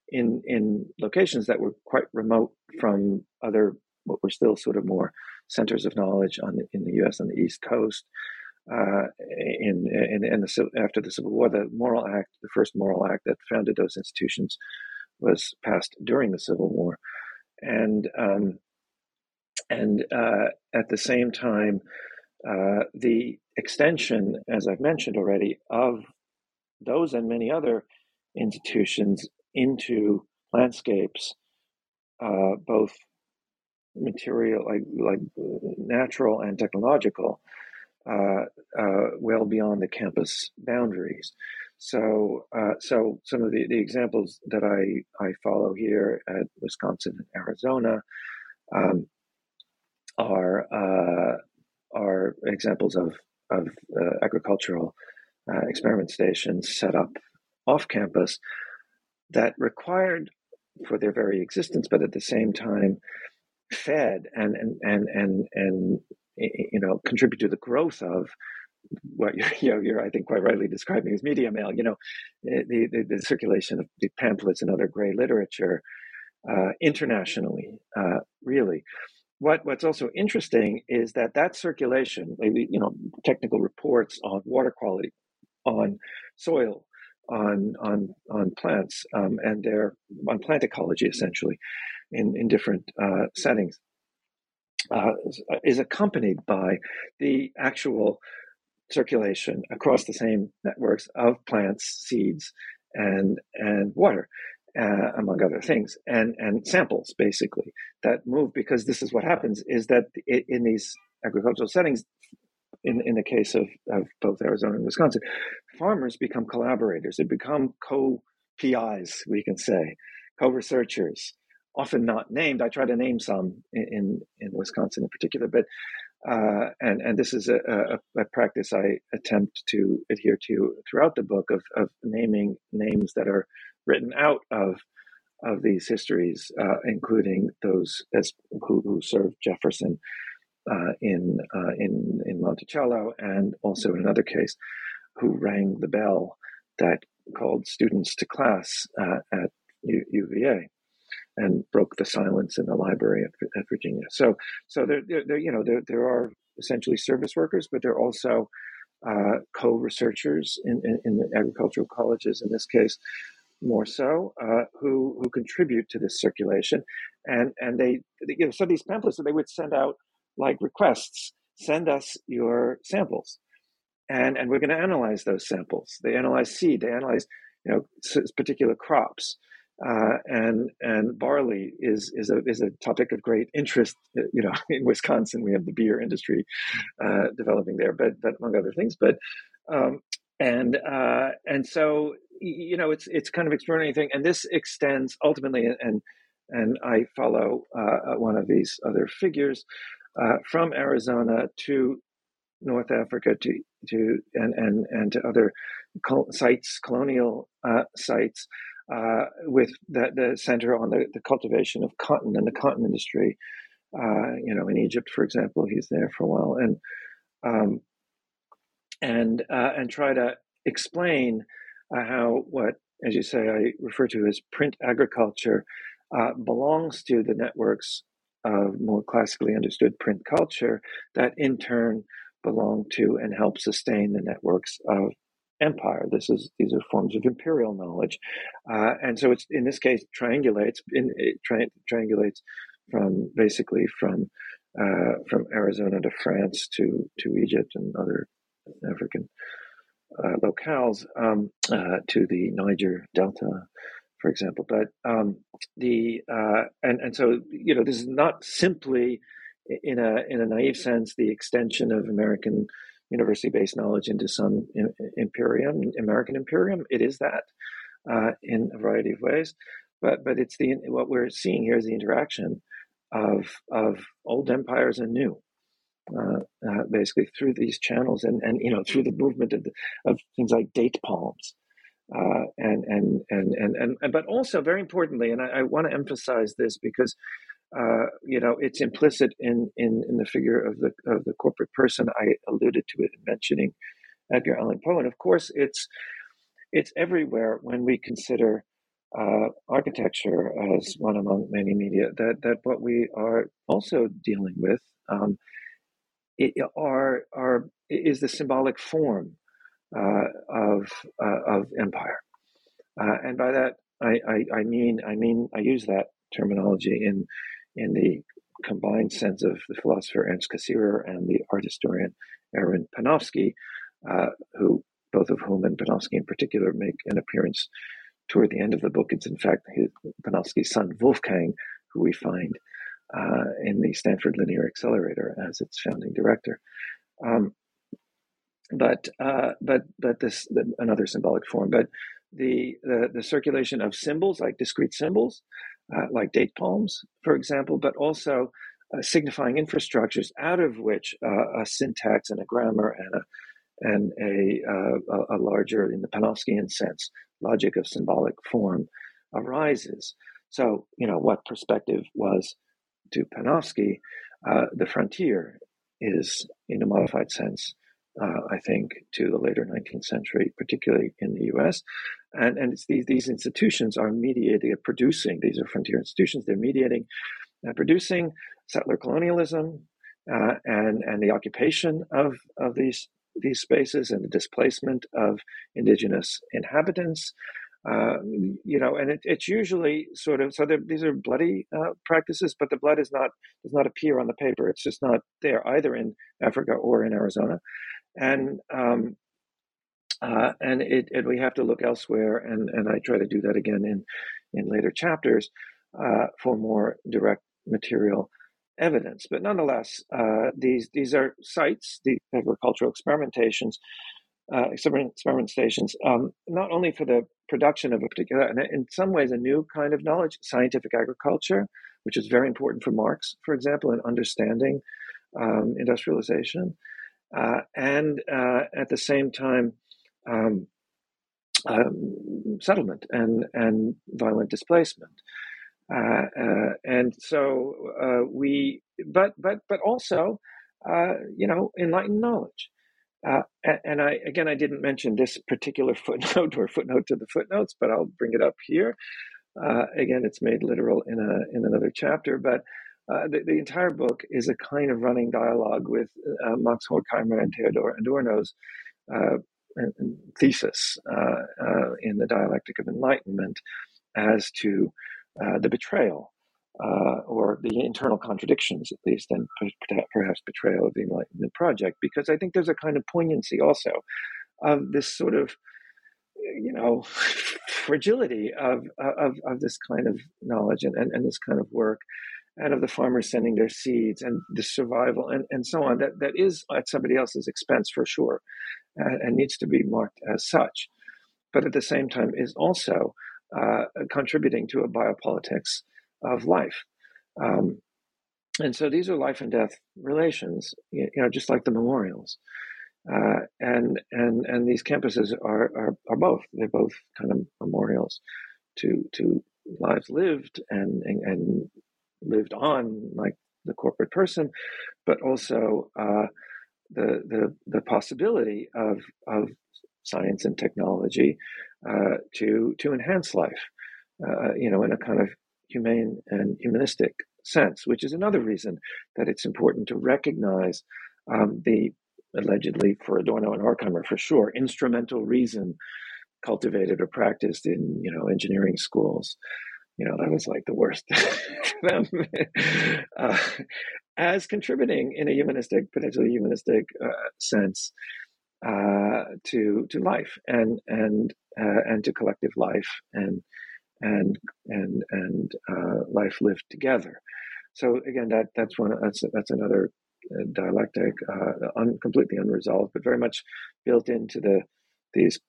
in in locations that were quite remote from other what were still sort of more centers of knowledge on the, in the U.S. on the East Coast. Uh, in in, in the, after the Civil War, the Morrill Act, the first Morrill Act that founded those institutions, was passed during the Civil War, and um, and uh, at the same time, uh, the extension, as I've mentioned already, of those and many other institutions into landscapes, uh, both material, like like natural and technological, uh, uh, well beyond the campus boundaries. So, uh, so some of the, the examples that I, I follow here at Wisconsin and Arizona um, are uh, are examples of of uh, agricultural uh, experiment stations set up off campus that required for their very existence, but at the same time fed and and and and and you know contribute to the growth of what you're, (laughs) you know, you're I think quite rightly describing as media mail. You know, the the, the circulation of the pamphlets and other gray literature uh, internationally, uh, really. What what's also interesting is that that circulation, maybe you know, technical reports on water quality, on soil, on on on plants um, and their on plant ecology essentially in in different uh, settings uh, is accompanied by the actual circulation across the same networks of plants, seeds, and and water, uh, among other things, and and samples basically that move because this is what happens is that in these agricultural settings in, in the case of, of both Arizona and Wisconsin, farmers become collaborators. They become co PIs, we can say, co researchers, often not named. I try to name some in, in, in Wisconsin in particular, but uh, and and this is a, a, a, practice I attempt to adhere to throughout the book of, of naming names that are written out of of these histories, uh, including those as who, who served Jefferson uh, in uh, in in Monticello, and also in another case, who rang the bell that called students to class uh, at U- UVA and broke the silence in the library at, at Virginia. So, so there, there, there, you know, there, there are essentially service workers, but there are also uh, co-researchers in, in, in, the agricultural colleges, in this case, more so, uh, who who contribute to this circulation, and and they, you know, so these pamphlets that they would send out like requests send us your samples and and we're going to analyze those samples they analyze seed they analyze you know particular crops uh, and and barley is is a is a topic of great interest. Uh, you know, (laughs) in Wisconsin, we have the beer industry uh, developing there, but but among other things. But um, and uh, and so you know, it's it's kind of extraordinary thing, and this extends ultimately, and and I follow uh, one of these other figures uh, from Arizona to North Africa to to and and and to other sites, colonial uh, sites, uh, with the, the center on the, the cultivation of cotton and the cotton industry. Uh, you know, in Egypt, for example, he's there for a while, and um, and uh, and try to explain uh, how what, as you say, I refer to as print agriculture belongs to the networks of more classically understood print culture that in turn belong to and help sustain the networks of empire. This is these are forms of imperial knowledge, uh, and so it's in this case triangulates in it tri- triangulates from basically from uh, from Arizona to France to to Egypt and other African uh, locales um, uh, to the Niger Delta for example. But um, the uh, and and so you know this is not simply in a in a naive sense the extension of American university-based knowledge into some imperium, American imperium. It is that uh, in a variety of ways. but but it's the what we're seeing here is the interaction of of old empires and new. Uh, uh, basically through these channels and, and you know through the movement of, the, of things like date palms uh, and, and, and and and but also very importantly and I, I want to emphasize this because uh, you know it's implicit in, in in the figure of the of the corporate person. I alluded to it in mentioning Edgar Allan Poe and of course it's it's everywhere when we consider uh, architecture as one among many media that that what we are also dealing with um, are are is the symbolic form uh, of uh, of empire, uh, and by that I, I, I mean I mean I use that terminology in in the combined sense of the philosopher Ernst Cassirer and the art historian Erwin Panofsky, uh, who both of whom and Panofsky in particular make an appearance toward the end of the book. It's in fact his, Panofsky's son Wolfgang, who we find uh, in the Stanford Linear Accelerator as its founding director. Um, but uh, but but this the, another symbolic form. But the, the, the circulation of symbols like discrete symbols, uh, like date palms, for example, but also uh, signifying infrastructures out of which uh, a syntax and a grammar and a and a, uh, a larger, in the Panofskian sense, logic of symbolic form arises. So, you know, what perspective was to Panofsky, uh, the frontier is, in a modified sense, uh, I think, to the later 19th century, particularly in the US. And, and these, these institutions are mediating, producing, these are frontier institutions, they're mediating and producing settler colonialism uh, and, and the occupation of, of these, these spaces and the displacement of indigenous inhabitants uh, you know, and it, it's usually sort of so. These are bloody uh, practices, but the blood is not does not appear on the paper. It's just not there either in Africa or in Arizona, and um, uh, and it, and we have to look elsewhere. And and I try to do that again in in later chapters uh, for more direct material evidence. But nonetheless, uh, these these are sites, the agricultural experimentations uh, experiment, experiment stations, um, not only for the production of a particular, and in some ways, a new kind of knowledge, scientific agriculture, which is very important for Marx, for example, in understanding um, industrialization, uh, and uh, at the same time, um, um settlement and and violent displacement. Uh, uh, and so we, but but but also, you know, enlightened knowledge. Uh, and I again, I didn't mention this particular (laughs) footnote or footnote to the footnotes, but I'll bring it up here. Uh, again, it's made literal in a in another chapter, but uh, the, the, entire book is a kind of running dialogue with uh, Max Horkheimer and Theodor Adorno's uh, thesis uh, in the dialectic of enlightenment as to the betrayal uh, or the internal contradictions, at least, and perhaps betrayal of the Enlightenment project, because I think there's a kind of poignancy also of this sort of, you know, (laughs) fragility of, of, of this kind of knowledge and, and, and this kind of work and of the farmers sending their seeds and the survival and, and so on that, that is at somebody else's expense for sure and, and needs to be marked as such but at the same time is also uh, contributing to a biopolitics of life. Um, and so these are life and death relations, you know, just like the memorials. Uh, and and and these campuses are, are are both. They're both kind of memorials to to lives lived and and, and lived on, like the corporate person, but also uh, the the the possibility of of science and technology uh, to to enhance life, uh, you know, in a kind of humane and humanistic sense, which is another reason that it's important to recognize um, the allegedly for Adorno and Horkheimer for sure instrumental reason cultivated or practiced in you know engineering schools. You know that was like the worst (laughs) for them, (laughs) uh, as contributing in a humanistic, potentially humanistic uh, sense uh, to to life and and uh, and to collective life and and and and uh, life lived together. So again, that that's one that's that's another uh, dialectic, uh, un, completely unresolved, but very much built into the these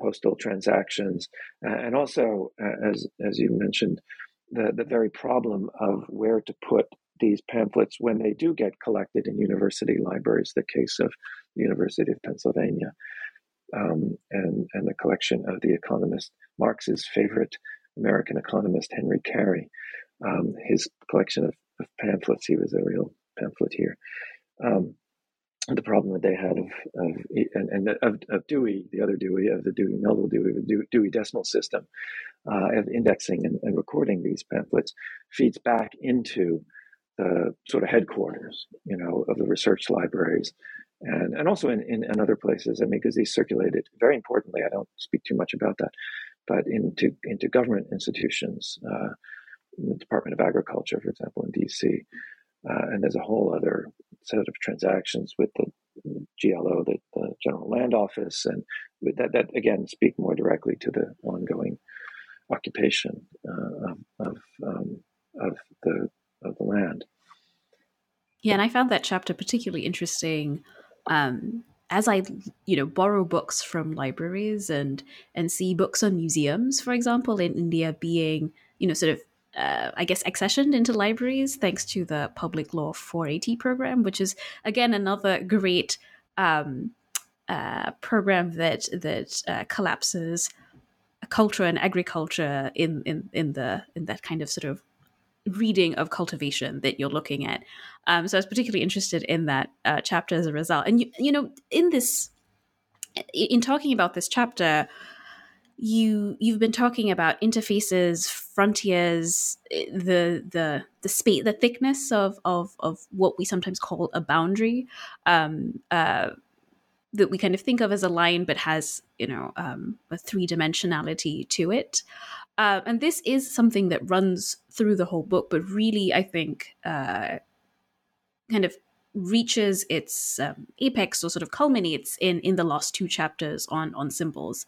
postal transactions, and also, as as you mentioned, the the very problem of where to put these pamphlets when they do get collected in university libraries. The case of the University of Pennsylvania, um, and and the collection of the economist Marx's favorite American economist Henry Carey, um, his collection of, of, pamphlets. He was a real pamphleteer. Um, the problem that they had of, of and, and of, of, Dewey, the other Dewey, of the Dewey Melvil Dewey, the Dewey Decimal System, uh, of indexing and, and, recording these pamphlets, feeds back into the sort of headquarters, you know, of the research libraries, and and also in, in, in other places. I mean, because these circulated very importantly. I don't speak too much about that, but into into government institutions, uh, the Department of Agriculture, for example, in D.C. Uh, and there's a whole other set of transactions with the GLO, the, the General Land Office, and that, that again speak more directly to the ongoing occupation uh, of, um, of, the, of the land. Yeah, and I found that chapter particularly interesting um, as I, you know, borrow books from libraries and and see books on museums, for example, in India being, you know, sort of uh, I guess, accessioned into libraries thanks to the Public Law 480 program, which is again another great um, uh, program that that uh, collapses culture and agriculture in, in in the in that kind of sort of reading of cultivation that you're looking at. Um, so I was particularly interested in that uh, chapter as a result. And you you know in this in talking about this chapter you you've been talking about interfaces, frontiers, the the the space, the thickness of of of what we sometimes call a boundary, um, uh, that we kind of think of as a line, but has you know um, a three dimensionality to it. Uh, and this is something that runs through the whole book, but really, I think, uh, kind of reaches its um, apex or sort of culminates in in the last two chapters on on symbols.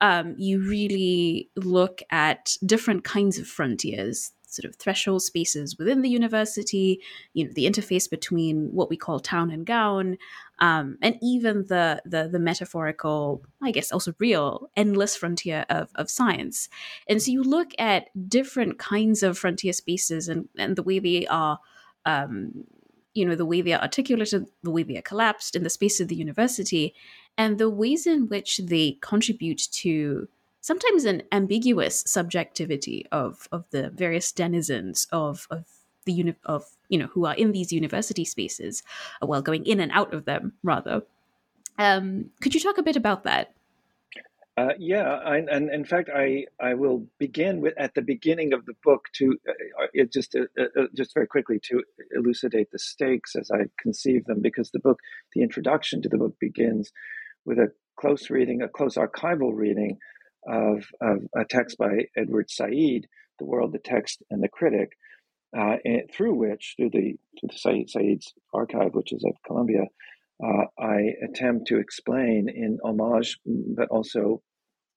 Um, you really look at different kinds of frontiers sort of threshold spaces within the university you know the interface between what we call town and gown um, and even the, the the metaphorical i guess also real endless frontier of, of science. And so you look at different kinds of frontier spaces and, and the way they are um, you know the way they are articulated the way they are collapsed in the space of the university and the ways in which they contribute to sometimes an ambiguous subjectivity of of the various denizens of of the uni- of you know who are in these university spaces, uh, well, going in and out of them rather. Um, could you talk a bit about that? Uh, yeah, I, and in fact, I I will begin with at the beginning of the book to uh, uh just uh, uh, just very quickly to elucidate the stakes as I conceive them, because the book, the introduction to the book begins with a close reading, a close archival reading of, of a text by Edward Said, The World, the Text, and the Critic, uh, through which, through the, through the Said, Said's archive, which is at Columbia, uh, I attempt to explain in homage, but also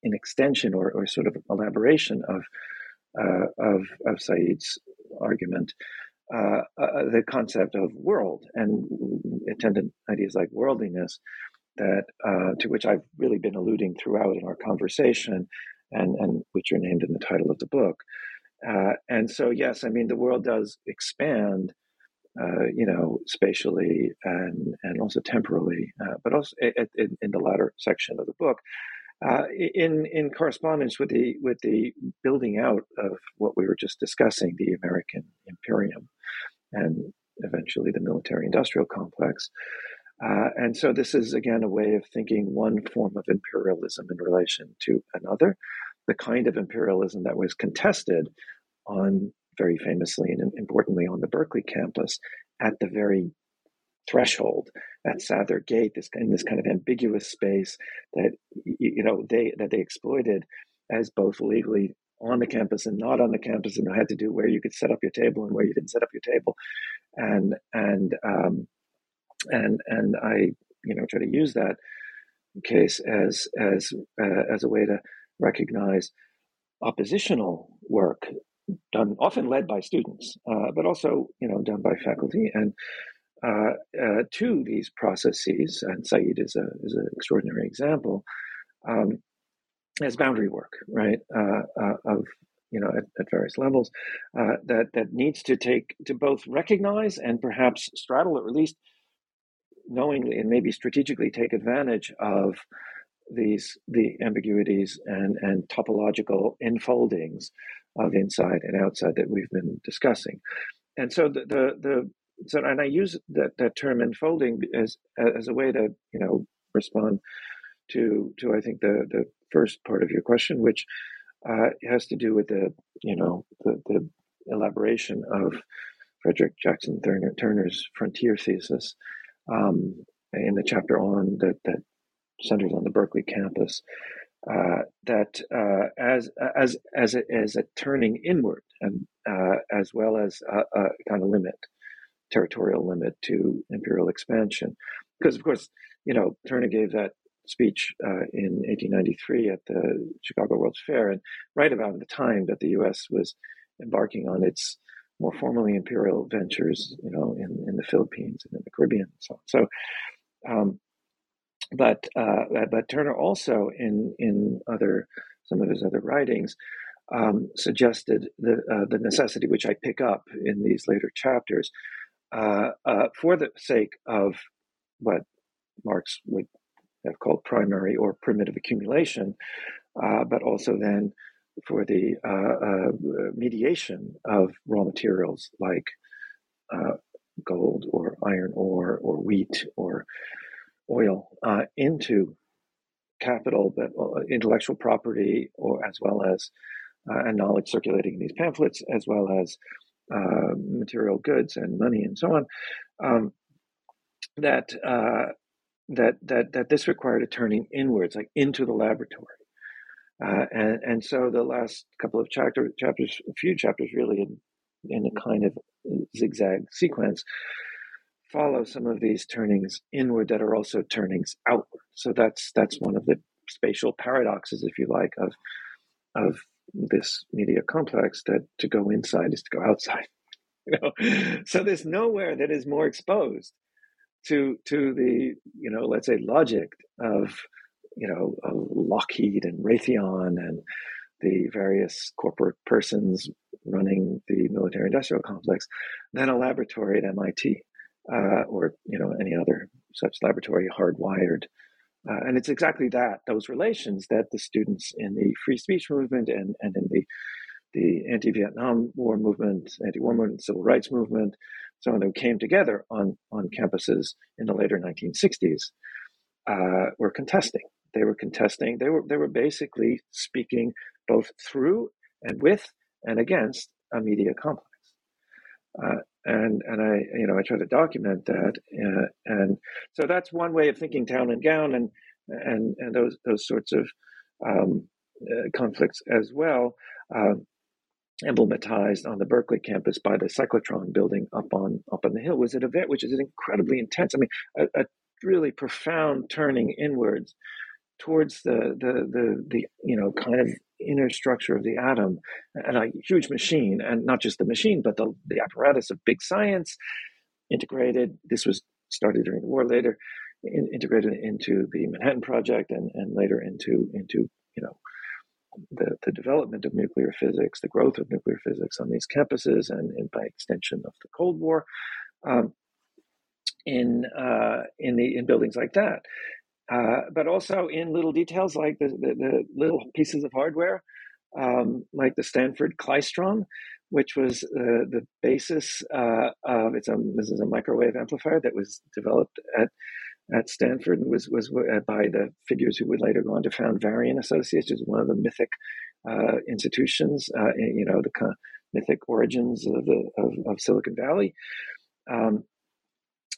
in extension or, or sort of elaboration of, uh, of, of Said's argument, uh, uh, the concept of world and attendant ideas like worldliness that uh, to which I've really been alluding throughout in our conversation, and and which are named in the title of the book. Uh, and so, yes, I mean the world does expand, uh, you know, spatially and and also temporally, uh, but also in, in, the latter section of the book. Uh, in in correspondence with the with the building out of what we were just discussing, the American Imperium, and eventually the military industrial complex, uh, and so this is again a way of thinking one form of imperialism in relation to another, the kind of imperialism that was contested on very famously and importantly on the Berkeley campus at the very threshold at Sather Gate, this in this kind of ambiguous space that you know they that they exploited as both legally on the campus and not on the campus, and had to do where you could set up your table and where you didn't set up your table, and and um, and and I you know try to use that case as as uh, as a way to recognize oppositional work done often led by students, uh, but also you know done by faculty and uh, uh to these processes. And Said is a is an extraordinary example. Um, as boundary work, right? Uh, uh, of you know at, at various levels that that needs to take to both recognize and perhaps straddle at least knowingly and maybe strategically take advantage of these the ambiguities and and topological enfoldings of inside and outside that we've been discussing. And so the the, the so and I use that, that term enfolding as as a way to you know respond to to I think the the first part of your question, which uh, has to do with the you know the, the elaboration of Frederick Jackson Turner, Turner's frontier thesis um, in the chapter on that that centers on the Berkeley campus. Uh, that uh, as as as a, as a turning inward and uh, as well as a, a, kind of limit, territorial limit to imperial expansion, because of course you know Turner gave that speech uh, in 1893 at the Chicago World's Fair, and right about the time that the U.S. was embarking on its more formally imperial ventures, you know, in, in the Philippines and in the Caribbean and so on. So, um, but uh, but Turner also in in other some of his other writings um, suggested the uh, the necessity, which I pick up in these later chapters, uh, uh for the sake of what Marx would have called primary or primitive accumulation, uh, but also then for the uh, uh, mediation of raw materials like uh, gold or iron ore or wheat or oil uh, into capital, but uh, intellectual property, or as well as and knowledge circulating in these pamphlets, as well as material goods and money and so on. Um, that that that that this required a turning inwards, like into the laboratory. Uh, and and so the last couple of chapter, chapters, a few chapters, really in in a kind of zigzag sequence, follow some of these turnings inward that are also turnings outward. So that's that's one of the spatial paradoxes, if you like, of of this media complex that to go inside is to go outside. (laughs) You know, so there's nowhere that is more exposed to to the you know let's say logic of you know Lockheed and Raytheon and the various corporate persons running the military industrial complex than a laboratory at MIT uh, or you know any other such laboratory hardwired. Uh, and it's exactly that those relations that the students in the free speech movement and, and in the the anti-Vietnam War movement, anti-war movement, civil rights movement, some of them came together on, on campuses in the later 1960s, uh, were contesting. They were contesting. They were they were basically speaking both through and with and against a media complex. Uh, and and I you know I try to document that, uh, and so that's one way of thinking town and gown, and and and those those sorts of um, uh, conflicts as well. Um, emblematized on the Berkeley campus by the cyclotron building up on up on the hill was an event which is an incredibly intense. I mean, a, a really profound turning inwards towards the the the the you know kind of inner structure of the atom and a huge machine and not just the machine but the the apparatus of big science integrated. This was started during the war later in, integrated into the Manhattan project and and later into into you know the, the development of nuclear physics, the growth of nuclear physics on these campuses, and, and by extension of the Cold War, um, in uh, in the in buildings like that, uh, but also in little details like the, the, the little pieces of hardware, um, like the Stanford Klystron, which was uh, the basis uh, of it's a this is a microwave amplifier that was developed at at Stanford and was was uh, by the figures who would later go on to found Varian Associates, which is one of the mythic uh, institutions, uh, you know, the kind of mythic origins of the of, of Silicon Valley, um,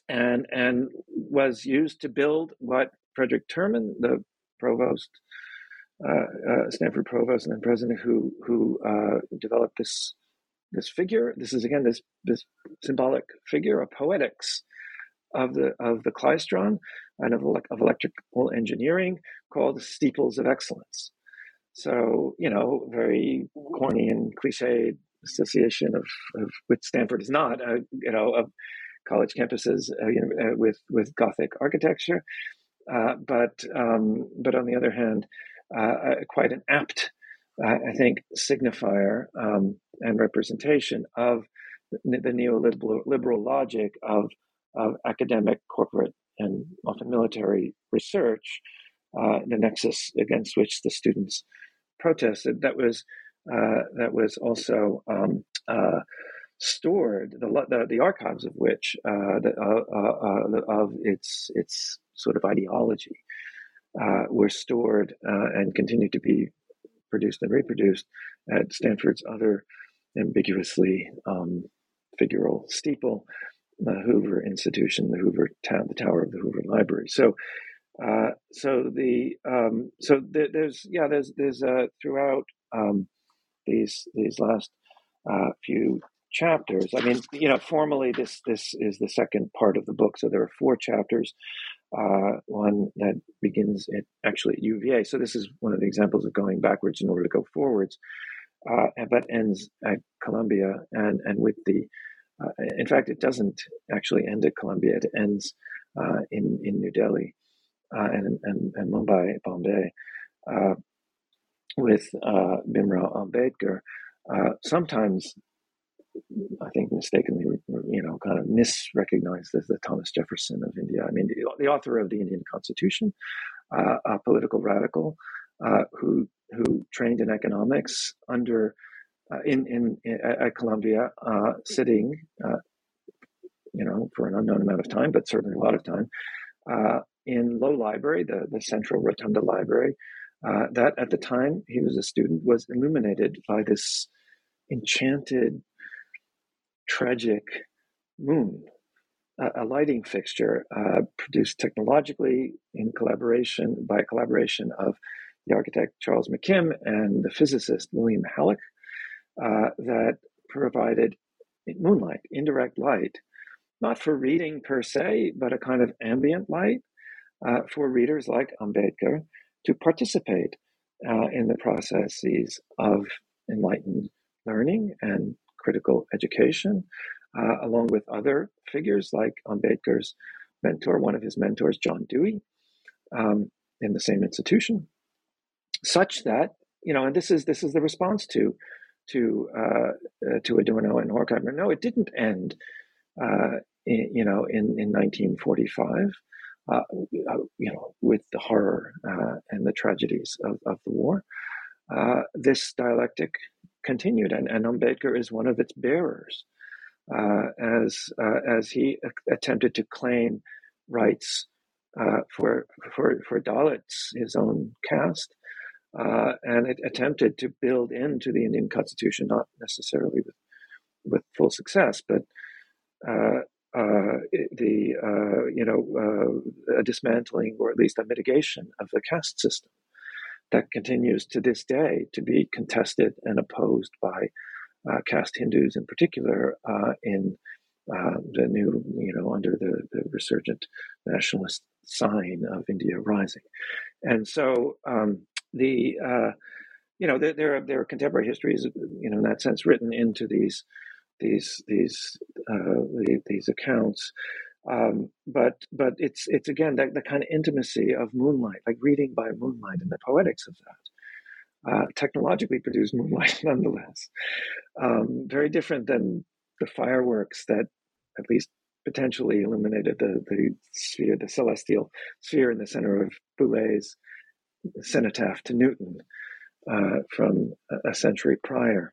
and and was used to build what Frederick Terman, the provost, uh, uh, Stanford provost and then president, who who uh, developed this this figure. This is again this this symbolic figure of poetics of the of the klystron and of, of electrical engineering called the steeples of excellence. So you know, very corny and cliched association of, of with Stanford is not uh, you know of college campuses uh, you know, uh, with with Gothic architecture, uh, but um, but on the other hand. uh, quite an apt, I think, signifier um, and representation of the, the neoliberal logic of, of academic, corporate, and often military research, uh, the nexus against which the students protested. That was uh, that was also um, uh, stored the, the, the archives of which uh, the, uh, uh, of its its sort of ideology were stored and continue to be produced and reproduced at Stanford's other ambiguously um, figural steeple, the Hoover Institution, the Hoover Tower, the Tower of the Hoover Library. So, uh, so the um, so there's yeah there's there's uh, throughout um, these these last uh, few chapters. I mean, you know, formally this this is the second part of the book, so there are four chapters. Uh, one that begins at actually at UVA. So this is one of the examples of going backwards in order to go forwards, uh, but ends at Columbia and and with the. Uh, in fact, it doesn't actually end at Columbia. It ends uh, in in New Delhi uh, and, and and Mumbai, Bombay, uh, with Bhimrao Ambedkar. sometimes I think mistakenly, you know, kind of misrecognized as the Thomas Jefferson of India. I mean, the, the author of the Indian Constitution, uh, a political radical uh, who who trained in economics under uh, in, in, in at Columbia, uh, sitting, uh, you know, for an unknown amount of time, but certainly a lot of time, uh, in Low Library, the the Central Rotunda Library. that at the time he was a student was illuminated by this enchanted tragic moon, a, a lighting fixture uh, produced technologically in collaboration by a collaboration of the architect Charles McKim and the physicist William Hallock uh, that provided moonlight, indirect light, not for reading per se, but a kind of ambient light uh, for readers like Ambedkar to participate uh, in the processes of enlightened learning and critical education, uh, along with other figures like Ambedkar's mentor, one of his mentors, John Dewey, um, in the same institution, such that you know, and this is this is the response to to uh, uh, to Adorno and Horkheimer. No, it didn't end, uh, in, you know, in in 1945. Uh, you know, with the horror uh, and the tragedies of, of the war, uh, this dialectic continued, and, and Ambedkar is one of its bearers, uh, as uh, as he attempted to claim rights uh, for for for Dalits, his own caste, uh, and it attempted to build into the Indian Constitution, not necessarily with with full success, but. Uh, uh, the you know a dismantling or at least a mitigation of the caste system, that continues to this day to be contested and opposed by uh, caste Hindus in particular uh, in uh, the new, you know, under the, the resurgent nationalist sign of India rising. And so um, the, uh, you know, there, there, are, there are contemporary histories, you know, in that sense, written into these these these uh, these accounts um, but but it's it's again that the kind of intimacy of moonlight, like reading by moonlight, and the poetics of that. Uh, technologically produced (laughs) moonlight, nonetheless, um, very different than the fireworks that, at least potentially, illuminated the the sphere, the celestial sphere in the center of Boullée's cenotaph to Newton uh, from a century prior.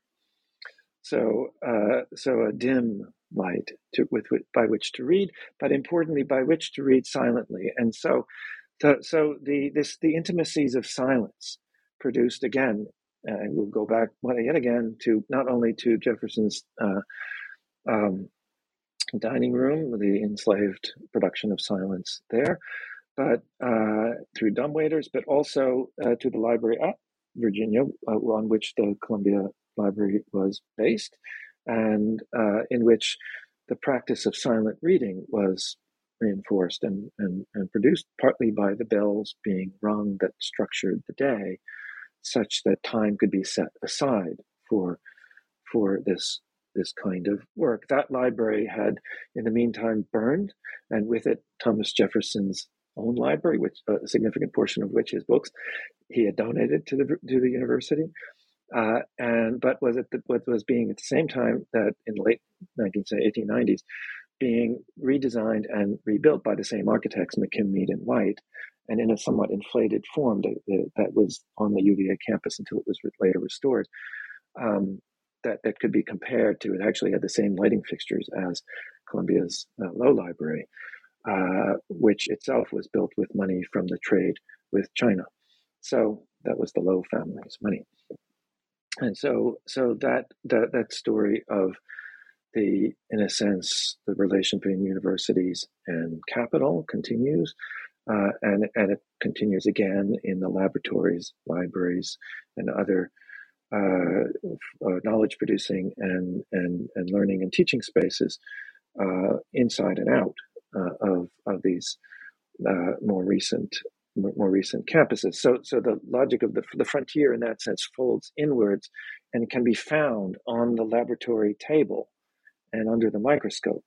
So, uh, so a dim light to, with, with, by which to read, but importantly, by which to read silently. And so, so the this the intimacies of silence produced again, and we'll go back yet again to not only to Jefferson's uh, um, dining room, the enslaved production of silence there, but uh, through dumbwaiters, but also uh, to the library at Virginia, uh, on which the Columbia Library was based, and uh, in which the practice of silent reading was reinforced and, and, and produced partly by the bells being rung that structured the day, such that time could be set aside for for this this kind of work. That library had, in the meantime, burned, and with it, Thomas Jefferson's own library, which a significant portion of which his books he had donated to the to the university. Uh, and but was it what was being at the same time that in the late 1890s being redesigned and rebuilt by the same architects McKim, Mead, and White, and in a somewhat inflated form that, that was on the UVA campus until it was later restored. Um, that, that could be compared to it actually had the same lighting fixtures as Columbia's uh, Low Library, uh, which itself was built with money from the trade with China. So that was the Low family's money and so so that that that story of the in a sense the relation between universities and capital continues uh, and and it continues again in the laboratories libraries and other uh, uh, knowledge producing and, and and learning and teaching spaces uh, inside and out uh, of of these more recent more recent campuses. So, so the logic of the, the frontier in that sense folds inwards and can be found on the laboratory table and under the microscope,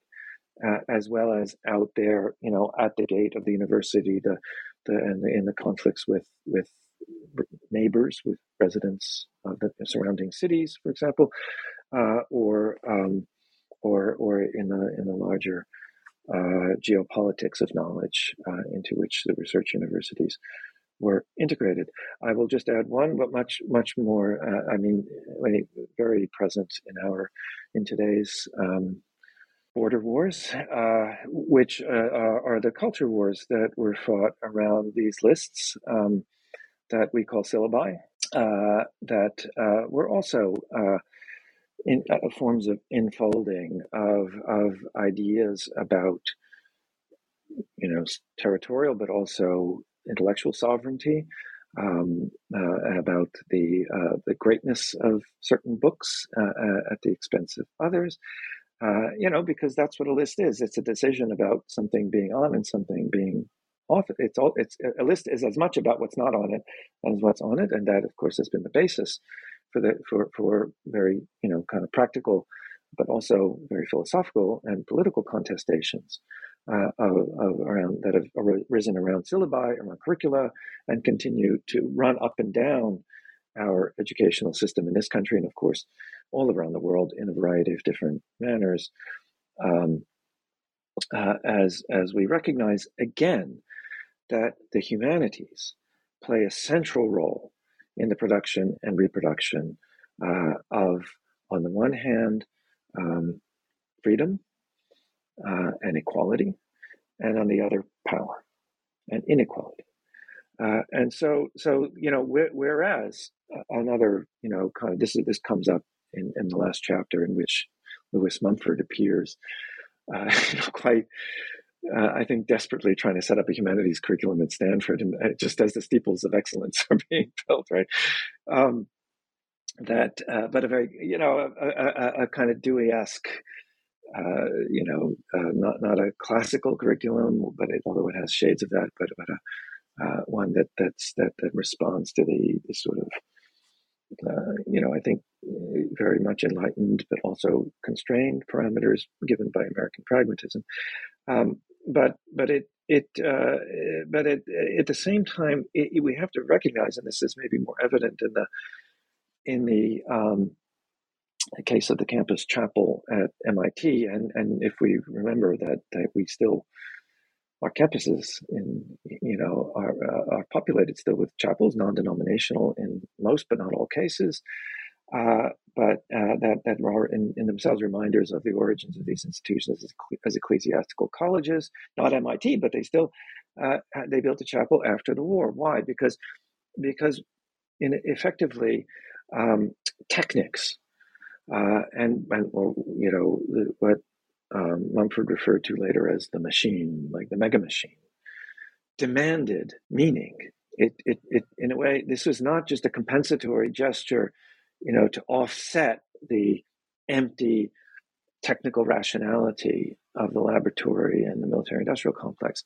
uh, as well as out there, you know, at the gate of the university, the, the and the, in the conflicts with with neighbors, with residents of the surrounding cities, for example, uh, or um, or or in the in the larger uh, geopolitics of knowledge uh, into which the research universities were integrated. I will just add one, but much much more. Uh, I mean, very present in our in today's um, border wars, uh, which uh, are the culture wars that were fought around these lists um, that we call syllabi. That were also in uh, forms of infolding of of ideas about you know territorial but also intellectual sovereignty um, uh, about the uh, the greatness of certain books uh, uh, at the expense of others uh, you know because that's what a list is. It's a decision about something being on and something being off. It's all it's a list is as much about what's not on it as what's on it and that of course has been the basis for the for for very you know kind of practical, but also very philosophical and political contestations uh, of, of around that have arisen around syllabi, around curricula, and continue to run up and down our educational system in this country, and of course, all around the world in a variety of different manners. Um, uh, as as we recognize again that the humanities play a central role in the production and reproduction uh, of, on the one hand, um, freedom uh, and equality, and on the other, power and inequality. Uh, and so, so you know, whereas another, you know, kind of this this comes up in, in the last chapter in which Lewis Mumford appears, uh, (laughs) quite uh, I think, desperately trying to set up a humanities curriculum at Stanford, and uh, just as the steeples of excellence (laughs) are being built, right? Um, that, uh, but a very, you know, a, a, a kind of Dewey-esque, uh, you know, uh, not not a classical curriculum, but it, although it has shades of that, but but a uh, one that that's that that responds to the, the sort of uh, you know, I think very much enlightened, but also constrained parameters given by American pragmatism. Um, but but it it uh, but it, at the same time it, we have to recognize, and this is maybe more evident in the in the um, case of the campus chapel at MIT, and and if we remember that that we still our campuses in you know are uh, are populated still with chapels, non-denominational in most but not all cases. Uh, but uh, that that are in, in, themselves reminders of the origins of these institutions as, as ecclesiastical colleges, not MIT, but they still uh, they built a chapel after the war. Why? Because because in effectively um, technics uh, and and or, you know what um, Mumford referred to later as the machine, like the mega machine, demanded meaning. It, it, it, in a way, this was not just a compensatory gesture you know, to offset the empty technical rationality of the laboratory and the military industrial complex.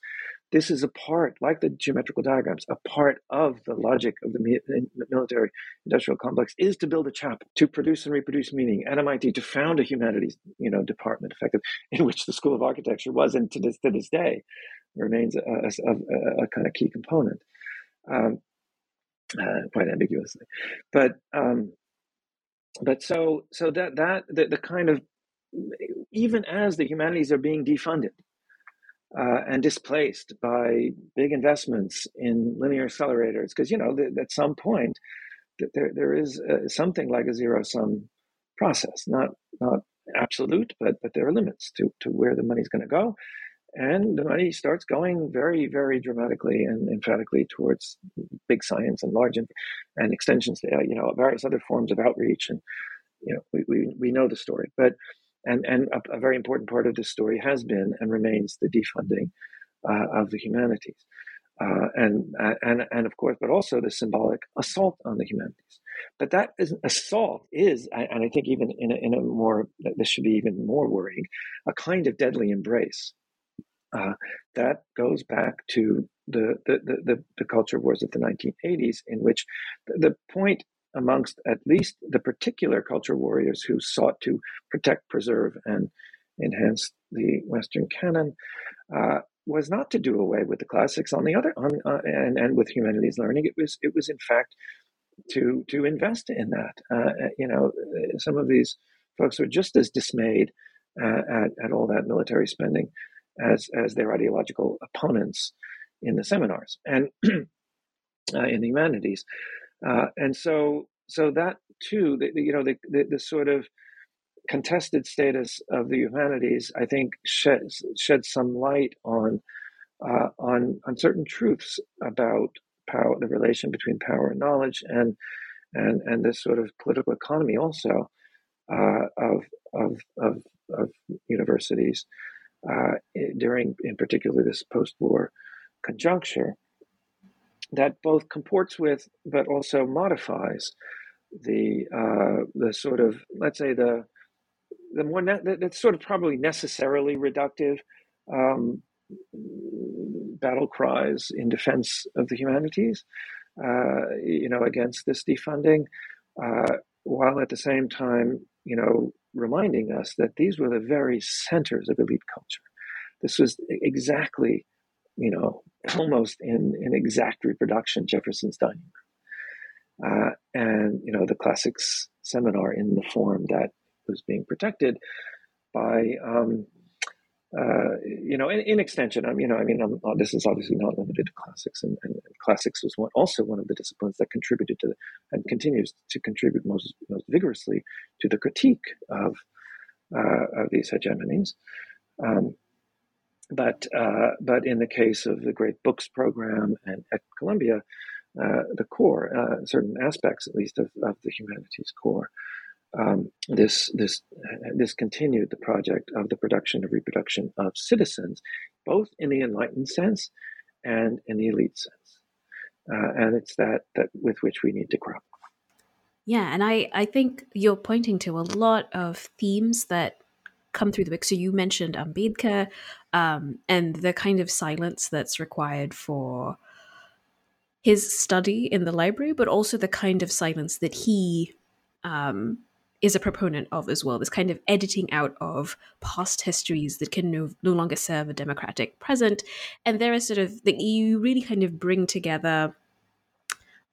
This is a part, like the geometrical diagrams, a part of the logic of the military industrial complex is to build a chapel, to produce and reproduce meaning at MIT, to found a humanities, you know, department, effective, in which the School of Architecture was, and to this to this day, remains a, a, a, a kind of key component, um, uh, quite ambiguously. But um, but so so that that the, the kind of even as the humanities are being defunded uh, and displaced by big investments in linear accelerators, because you know at some point there there is uh, something like a zero sum process, not not absolute, but but there are limits to to where the money's going to go, and the money starts going very very dramatically and emphatically towards big science and large and, and extensions, to, you know, various other forms of outreach, and you know we we, we know the story, but. And, and a, a very important part of this story has been and remains the defunding uh, of the humanities. Uh, and and and of course, but also the symbolic assault on the humanities. But that is, assault is, and I think even in a, in a more this should be even more worrying, a kind of deadly embrace uh, that goes back to the the, the the culture wars of the 1980s, in which the, the point amongst at least the particular culture warriors who sought to protect, preserve, and enhance the Western canon uh, was not to do away with the classics. On the other, on, uh, and and with humanities learning, it was it was in fact to to invest in that. Uh, uh you know, some of these folks were just as dismayed uh, at at all that military spending as as their ideological opponents in the seminars and (clears throat) uh, in the humanities. and so so that too, the, you know, the, the, the sort of contested status of the humanities, I think, sheds sheds some light on uh, on on certain truths about power, the relation between power and knowledge, and and and this sort of political economy also uh, of, of of of universities uh, during, in particular, this post-war conjuncture that both comports with but also modifies the uh, the sort of let's say the the more ne- that's sort of probably necessarily reductive um, battle cries in defense of the humanities, uh, you know, against this defunding, uh, while at the same time, you know, reminding us that these were the very centers of elite culture. This was exactly, you know, (laughs) almost in, in exact reproduction Jefferson's dining room. Uh, and you know the classics seminar in the form that was being protected by um, uh, you know in, in, extension I mean, you know I mean I'm, uh, this is obviously not limited to classics and, and, and classics was one, also one of the disciplines that contributed to the, and continues to contribute most most vigorously to the critique of uh, of these hegemonies. Um, but uh, but in the case of the Great Books program and at Columbia, uh, the core, uh, certain aspects at least of, of the humanities core. Um, this this this continued the project of the production of reproduction of citizens, both in the enlightened sense and in the elite sense, uh, and it's that that with which we need to grow. Yeah, and I I think you're pointing to a lot of themes that come through the book. So you mentioned Ambedkar um, and the kind of silence that's required for his study in the library, but also the kind of silence that he um, is a proponent of as well. This kind of editing out of past histories that can no, no longer serve a democratic present. And there is sort of the you really kind of bring together,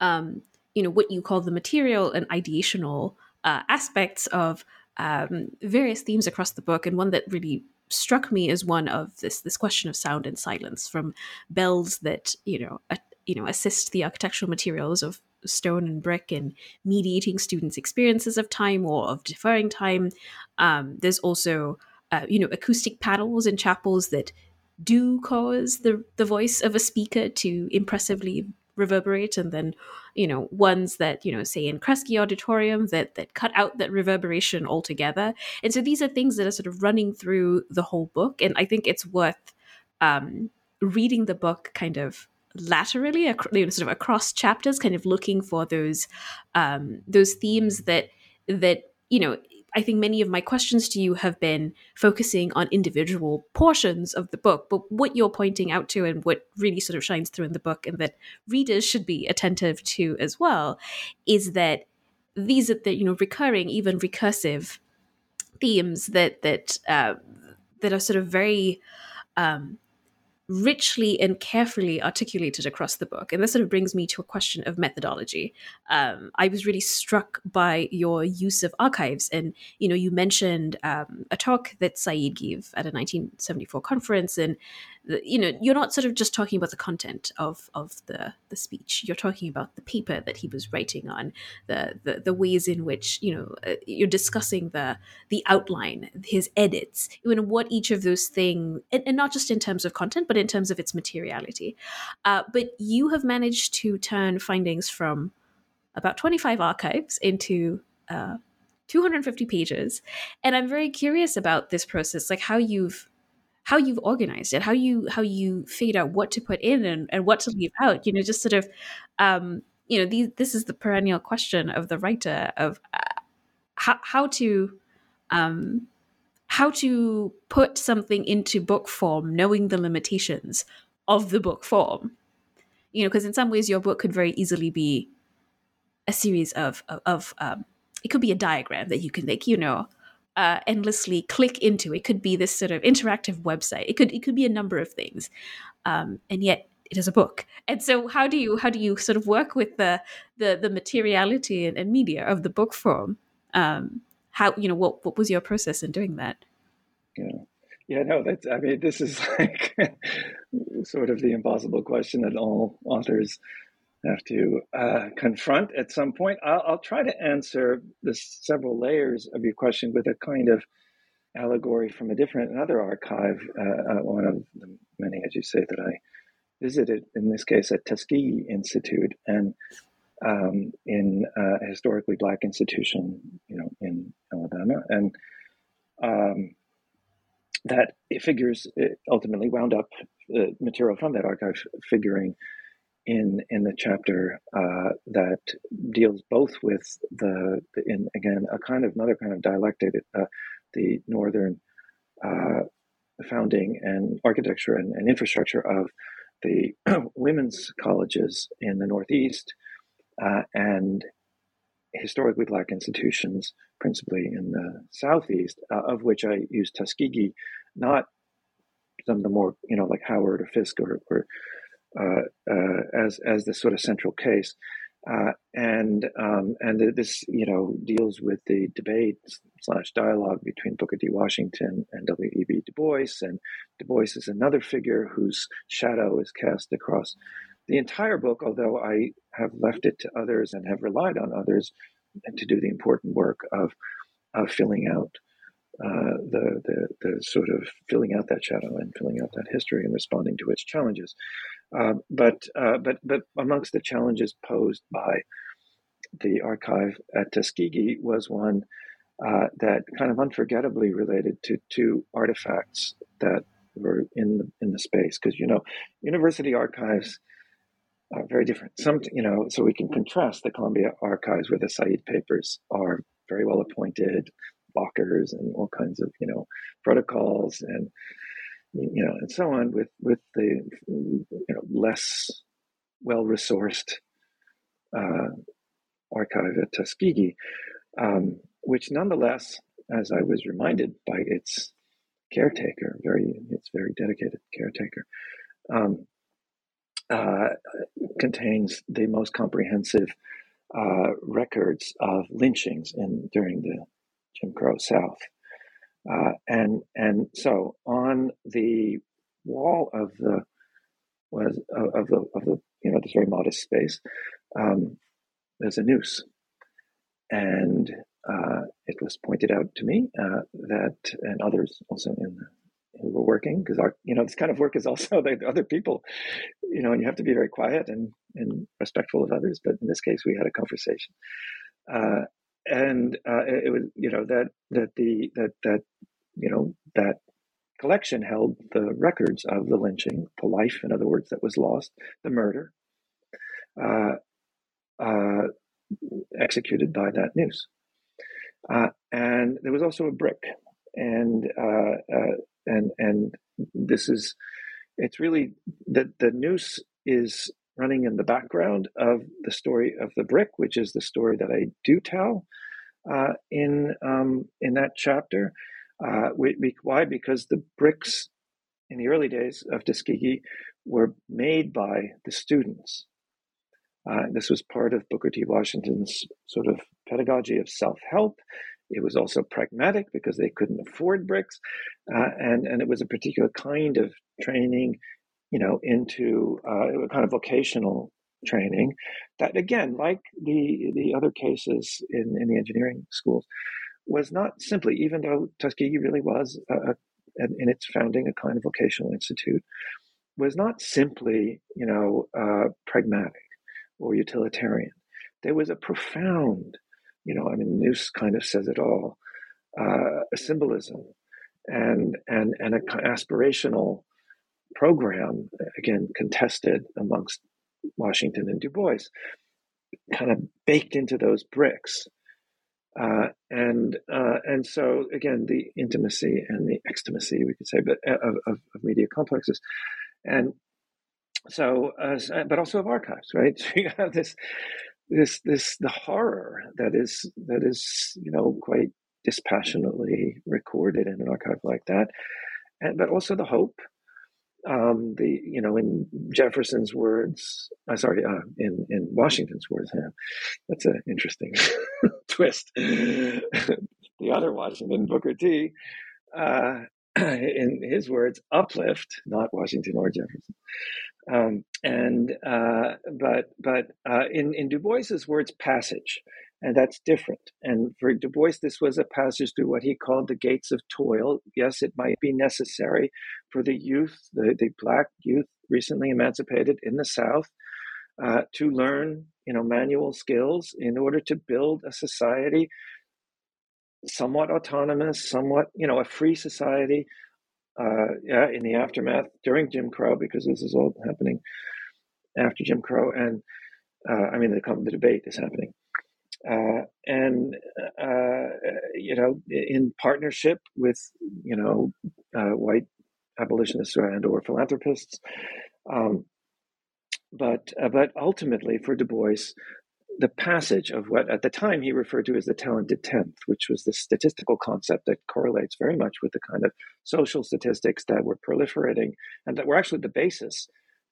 um, you know, what you call the material and ideational uh, aspects of um, various themes across the book, and one that really struck me as one of this this question of sound and silence from bells that you know you know assist the architectural materials of stone and brick and mediating students' experiences of time or of deferring time. Um, there's also uh, you know acoustic panels in chapels that do cause the the voice of a speaker to impressively reverberate. And then you know ones that you know say in Kresge auditorium that that cut out that reverberation altogether. And so these are things that are sort of running through the whole book. And i think it's worth um, reading the book kind of laterally, you know, sort of across chapters, kind of looking for those um, those themes that that you know. I think many of my questions to you have been focusing on individual portions of the book, but what you're pointing out to and what really sort of shines through in the book and that readers should be attentive to as well is that these are the you know recurring, even recursive themes that that uh, that are sort of very um, richly and carefully articulated across the book. And this sort of brings me to a question of methodology. Um, I was really struck by your use of archives. And, you know, you mentioned um, a talk that Said gave at a 1974 conference. And, you know, you're not sort of just talking about the content of, of the, the speech. You're talking about the paper that he was writing on, the, the, the ways in which, you know, uh, you're discussing the, the outline, his edits, you know, what each of those things, and, and not just in terms of content, but in terms of its materiality. Uh, but you have managed to turn findings from about 25 archives into uh, 250 pages, and I'm very curious about this process, like how you've how you've organized it, how you how you figured out what to put in and, and what to leave out. You know, just sort of, um, you know, these, this is the perennial question of the writer of uh, how how to um, how to put something into book form knowing the limitations of the book form you know because in some ways your book could very easily be a series of of, of um, it could be a diagram that you can like you know uh, endlessly click into. It could be this sort of interactive website. It could it could be a number of things um, and yet it is a book. And so how do you how do you sort of work with the the the materiality and, and media of the book form? Um, how you know what what was your process in doing that? Yeah. Yeah no that's i mean this is (laughs) like sort of the impossible question that all authors have to uh, confront at some point. I'll, I'll, try to answer the several layers of your question with a kind of allegory from a different another archive uh, uh, one of the many as you say that i visited in this case at tuskegee institute and um, in a historically black institution, you know, in Alabama, and um, that figures ultimately wound up the material from that archive figuring in in the chapter uh, that deals both with the, in again a kind of another kind of dialectic uh, the northern uh, founding and architecture and, and infrastructure of the (clears throat) women's colleges in the northeast uh, and historically black institutions, principally in the southeast, uh, of which I use Tuskegee, not some of the more you know like Howard or Fisk or, or as as the sort of central case. Uh, and um, and this you know deals with the debate slash dialogue between Booker T. Washington and W. E. B. Du Bois, and Du Bois is another figure whose shadow is cast across the entire book, although I have left it to others and have relied on others to do the important work of, of filling out uh, the, the, the sort of filling out that shadow and filling out that history and responding to its challenges. Uh, but uh, but but amongst the challenges posed by the archive at Tuskegee was one uh, that kind of unforgettably related to two artifacts that were in the in the space because you know university archives are very different. Some, you know, so we can contrast the Columbia archives where the Said papers are very well appointed, lockers and all kinds of, you know, protocols and, you know, and so on with, with the, you know, less well resourced uh, archive at Tuskegee, um, which nonetheless, as I was reminded by its caretaker, very, its very dedicated caretaker, um, uh, contains the most comprehensive uh, records of lynchings in during the Jim Crow South, uh, and and so on the wall of the was of the of the you know this very modest space, um, there's a noose, and uh, it was pointed out to me uh, that and others also in who were working because our you know this kind of work is also (laughs) the other people you know and you have to be very quiet and and respectful of others but in this case we had a conversation. Uh, and uh, it, it was you know that that the that that you know that collection held the records of the lynching the life in other words that was lost the murder uh, uh executed by that noose. Uh, and there was also a brick and uh, uh, and and this is it's really that the noose is running in the background of the story of the brick, which is the story that I do tell uh, in um, in that chapter. Uh, we, why? Because the bricks in the early days of Tuskegee were made by the students. Uh, this was part of Booker T. Washington's sort of pedagogy of self help. It was also pragmatic because they couldn't afford bricks, uh, and and it was a particular kind of training, you know, into uh, a kind of vocational training that again, like the the other cases in in the engineering schools, was not simply even though Tuskegee really was a, a, in its founding a kind of vocational institute, was not simply you know uh, pragmatic or utilitarian. There was a profound, you know, I mean, Noose kind of says it all, uh, symbolism and and and an aspirational program again contested amongst Washington and Du Bois, kind of baked into those bricks. Uh, and uh, and so again, the intimacy and the extimacy, we could say, but uh, of, of, of media complexes, and so, uh, but also of archives, right? (laughs) So you have this, this, this, the horror that is that is you know quite dispassionately recorded in an archive like that, and but also the hope um, the you know in Jefferson's words, uh, sorry, uh, in in Washington's words, yeah, that's an interesting (laughs) twist. (laughs) the other Washington, Booker T, uh, (clears throat) in his words, uplift, not Washington or Jefferson. Um, and uh, but but uh, in in Du Bois's words, passage and that's different. And for Du Bois, this was a passage through what he called the gates of toil. Yes, it might be necessary for the youth, the, the black youth recently emancipated in the South, uh, to learn, you know, manual skills in order to build a society somewhat autonomous, somewhat, you know, a free society. Uh, yeah, in the aftermath during Jim Crow, because this is all happening after Jim Crow, and uh, I mean the, the debate is happening uh, and uh, you know, in partnership with you know uh, white abolitionists and or philanthropists. Um, but uh, but ultimately, for Du Bois, the passage of what at the time he referred to as the talented tenth, which was the statistical concept that correlates very much with the kind of social statistics that were proliferating and that were actually the basis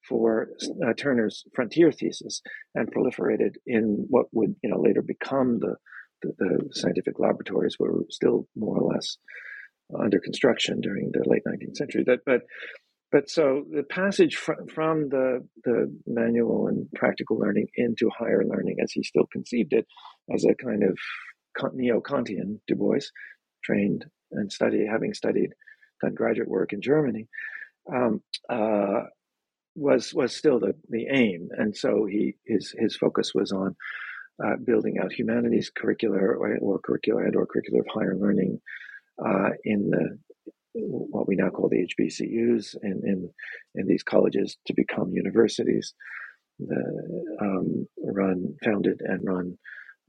for uh, Turner's frontier thesis and proliferated in what would you know later become the, the, the scientific laboratories were still more or less under construction during the late 19th century. That, but but so the passage fr- from the the manual and practical learning into higher learning, as he still conceived it, as a kind of neo-Kantian Du Bois, trained and studied, having studied, done graduate work in Germany, um, uh, was was still the, the aim, and so he his his focus was on uh, building out humanities curricular or, or curricular and or curricular of higher learning uh, in the what we now call the HBCUs in in, in these colleges to become universities, the, um, run founded and run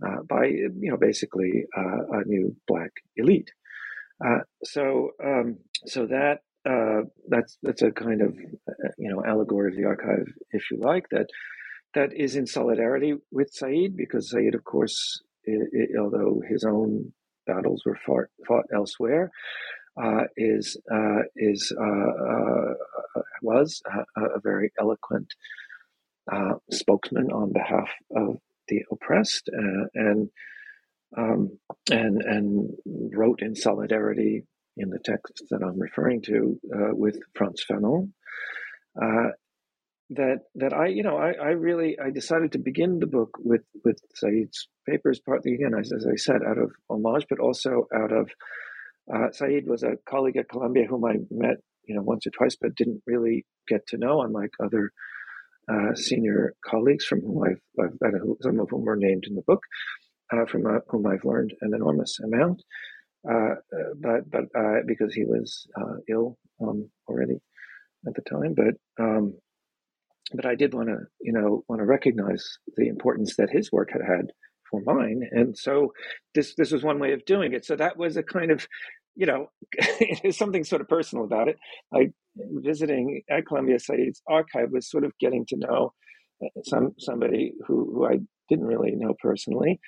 uh, by you know basically uh, a new black elite. Uh, so um, so that uh, that's that's a kind of uh, you know allegory of the archive, if you like, that that is in solidarity with Said because Said, of course, it, it, although his own battles were fought, fought elsewhere, uh, is uh, is uh, was a, a, very eloquent spokesman on behalf of the oppressed and. Um, and and wrote in solidarity in the text that I'm referring to uh, with Frantz Fanon. Uh, that that I you know I, I really I decided to begin the book with with Said's papers partly again as, as I said out of homage but also out of uh, Said was a colleague at Columbia whom I met you know once or twice but didn't really get to know unlike other uh, senior colleagues from whom I've, I've some of whom are named in the book uh, from uh, whom I've learned an enormous amount but but uh, because he was uh, ill um, already at the time. But um, but I did want to you know want to recognize the importance that his work had had for mine, and so this this was one way of doing it. So that was a kind of you know (laughs) something sort of personal about it. Like visiting at Columbia Said's archive was sort of getting to know some somebody who, who I didn't really know personally,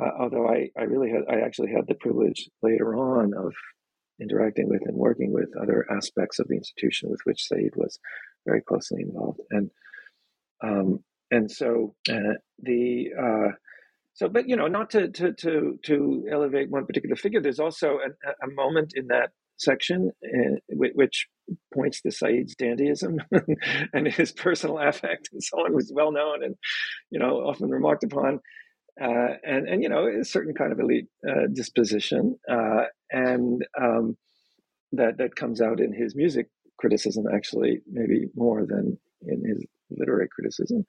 uh, although I, I really had, I actually had the privilege later on of interacting with and working with other aspects of the institution with which Said was very closely involved. And um, and so uh, the uh, so, but you know, not to to to to elevate one particular figure. There's also a, a moment in that section uh, which points to Said's dandyism (laughs) and his personal affect and so on was well known and you know often remarked upon uh, and and you know a certain kind of elite uh, disposition uh, and um, that that comes out in his music criticism actually maybe more than in his literary criticism.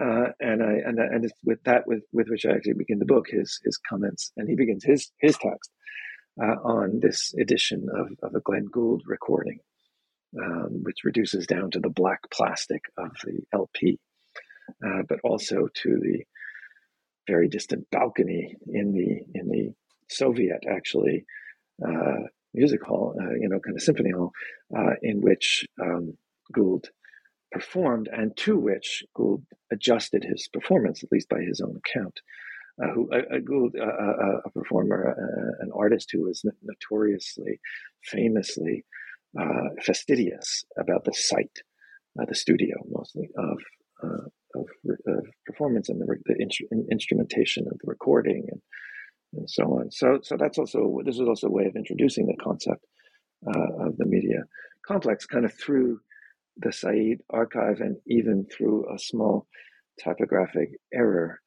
Uh, and I and and it's with that with with which I actually begin the book his his comments and he begins his his text uh, on this edition of, of a Glenn Gould recording, um, which reduces down to the black plastic of the LP, uh, but also to the very distant balcony in the in the Soviet actually uh, music hall, uh, you know, kind of symphony hall, uh, in which um, Gould performed and to which Gould adjusted his performance, at least by his own account. Uh, who a, Gould, uh, a performer, uh, an artist who was notoriously, famously uh, fastidious about the site, uh, the studio mostly uh, of, performance and the, the instrumentation of the recording and and so on. So so that's also this is also a way of introducing the concept of the media complex, kind of through the Said archive and even through a small typographic error,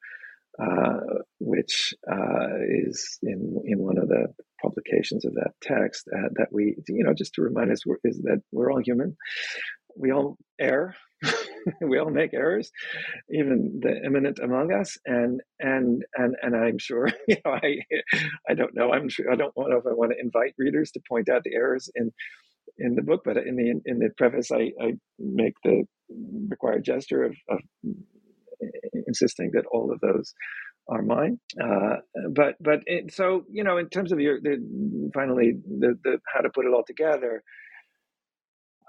uh, which uh, is in in one of the publications of that text uh, that we you know just to remind us is that we're all human, we all err. (laughs) (laughs) we all make errors, even the eminent among us, and and and and I'm sure (laughs) you know I I don't know I'm sure I don't know if I want to invite readers to point out the errors in in the book, but in the in the preface, I, I make the required gesture of, of insisting that all of those are mine. Uh, but but it, so you know, in terms of your the, finally the, the how to put it all together,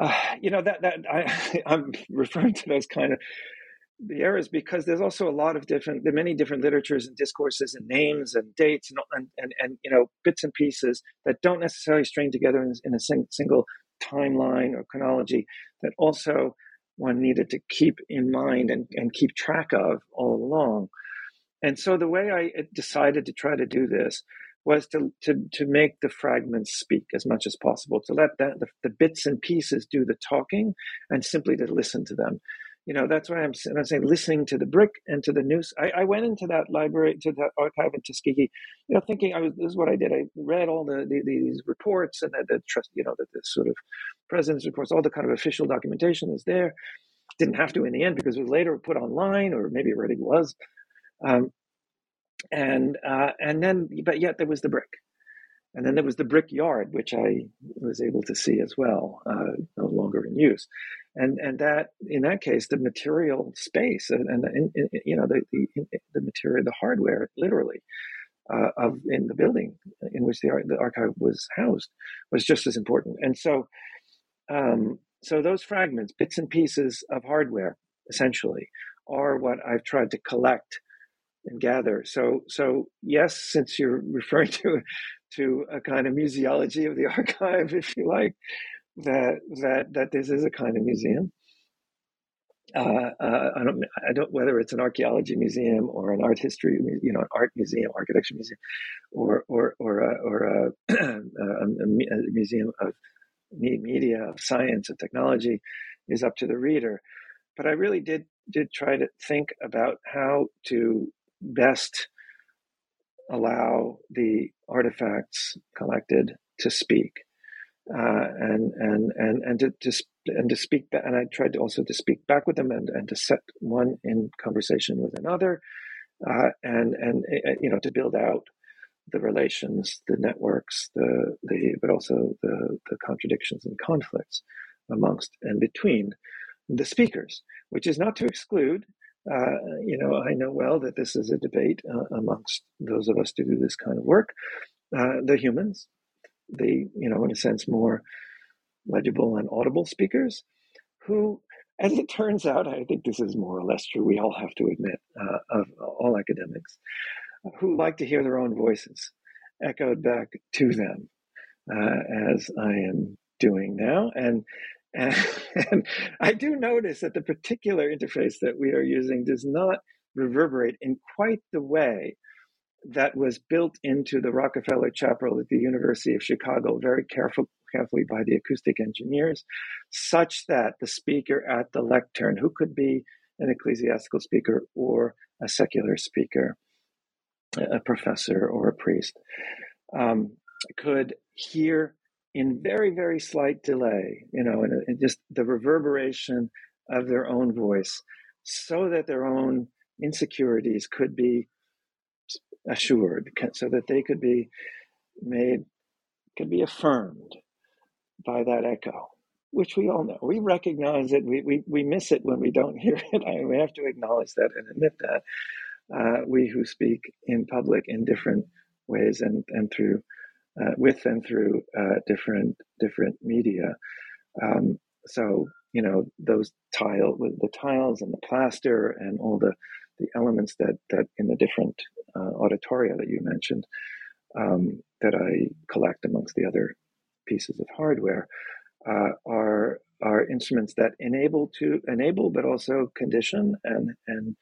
uh, (sighs) you know that that I (laughs) I'm referring to those kind of the errors because there's also a lot of different are many different literatures and discourses and names and dates and and and, and you know bits and pieces that don't necessarily string together in, in a sing, single timeline or chronology that also one needed to keep in mind and, and keep track of all along. And so the way i decided to try to do this was to, to, to make the fragments speak as much as possible, to let that, the, the bits and pieces do the talking and simply to listen to them. You know that's why I'm, I'm saying listening to the brick and to the news I, I, went into that library to the archive in tuskegee you know thinking i was this is what i did. I read all the, the these reports and the, the trust you know the, the, sort of president's reports all the kind of official documentation is there. Didn't have to in the end because it was later put online or maybe it already was. Um, and uh, and then but yet there was the brick and then there was the brickyard, which I was able to see as well, uh, no longer in use. And and that in that case, the material space and, and, and you know the, the, the material, the hardware, literally. Uh, of in the building in which the, the archive was housed was just as important, and so um, so those fragments, bits and pieces of hardware, essentially, are what I've tried to collect and gather. So, so yes, since you're (laughs) referring to to a kind of museology of the (laughs) archive, if you like, that that that this is a kind of museum. Uh, uh, I don't, I don't, whether it's an archaeology museum or an art history, you know, an art museum, architecture museum, or or or a, or a, (clears throat) a, a museum of media, of science, of technology, is up to the reader. But I really did did try to think about how to best allow the artifacts collected to speak. Uh, and and and and to, to and to speak back, and I tried to also to speak back with them and, and to set one in conversation with another uh, and and uh, you know to build out the relations the networks the the but also the the contradictions and conflicts amongst and between the speakers which is not to exclude uh, you know, I know well that this is a debate uh, amongst those of us to do this kind of work. Uh, the humans, the, you know, in a sense, more legible and audible speakers, who, as it turns out, I think this is more or less true, we all have to admit, uh, of all academics, who like to hear their own voices echoed back to them uh, as I am doing now. And, and, and (laughs) I do notice that the particular interface that we are using does not reverberate in quite the way that was built into the Rockefeller Chapel at the University of Chicago very careful, carefully by the acoustic engineers, such that the speaker at the lectern, who could be an ecclesiastical speaker or a secular speaker, a professor or a priest, um, could hear in very, very slight delay, you know, and, and just the reverberation of their own voice so that their own insecurities could be assured so that they could be made could be affirmed by that echo which we all know. We recognize it. We, we, we miss it when we don't hear (laughs) it. I, mean, we have to acknowledge that and admit that uh, we who speak in public in different ways and, and through uh, with and through uh, different different media. Um, so you know those tile with the tiles and the plaster and all the the elements that that in the different uh, auditoria that you mentioned um, that I collect amongst the other pieces of hardware uh, are are instruments that enable to enable but also condition and and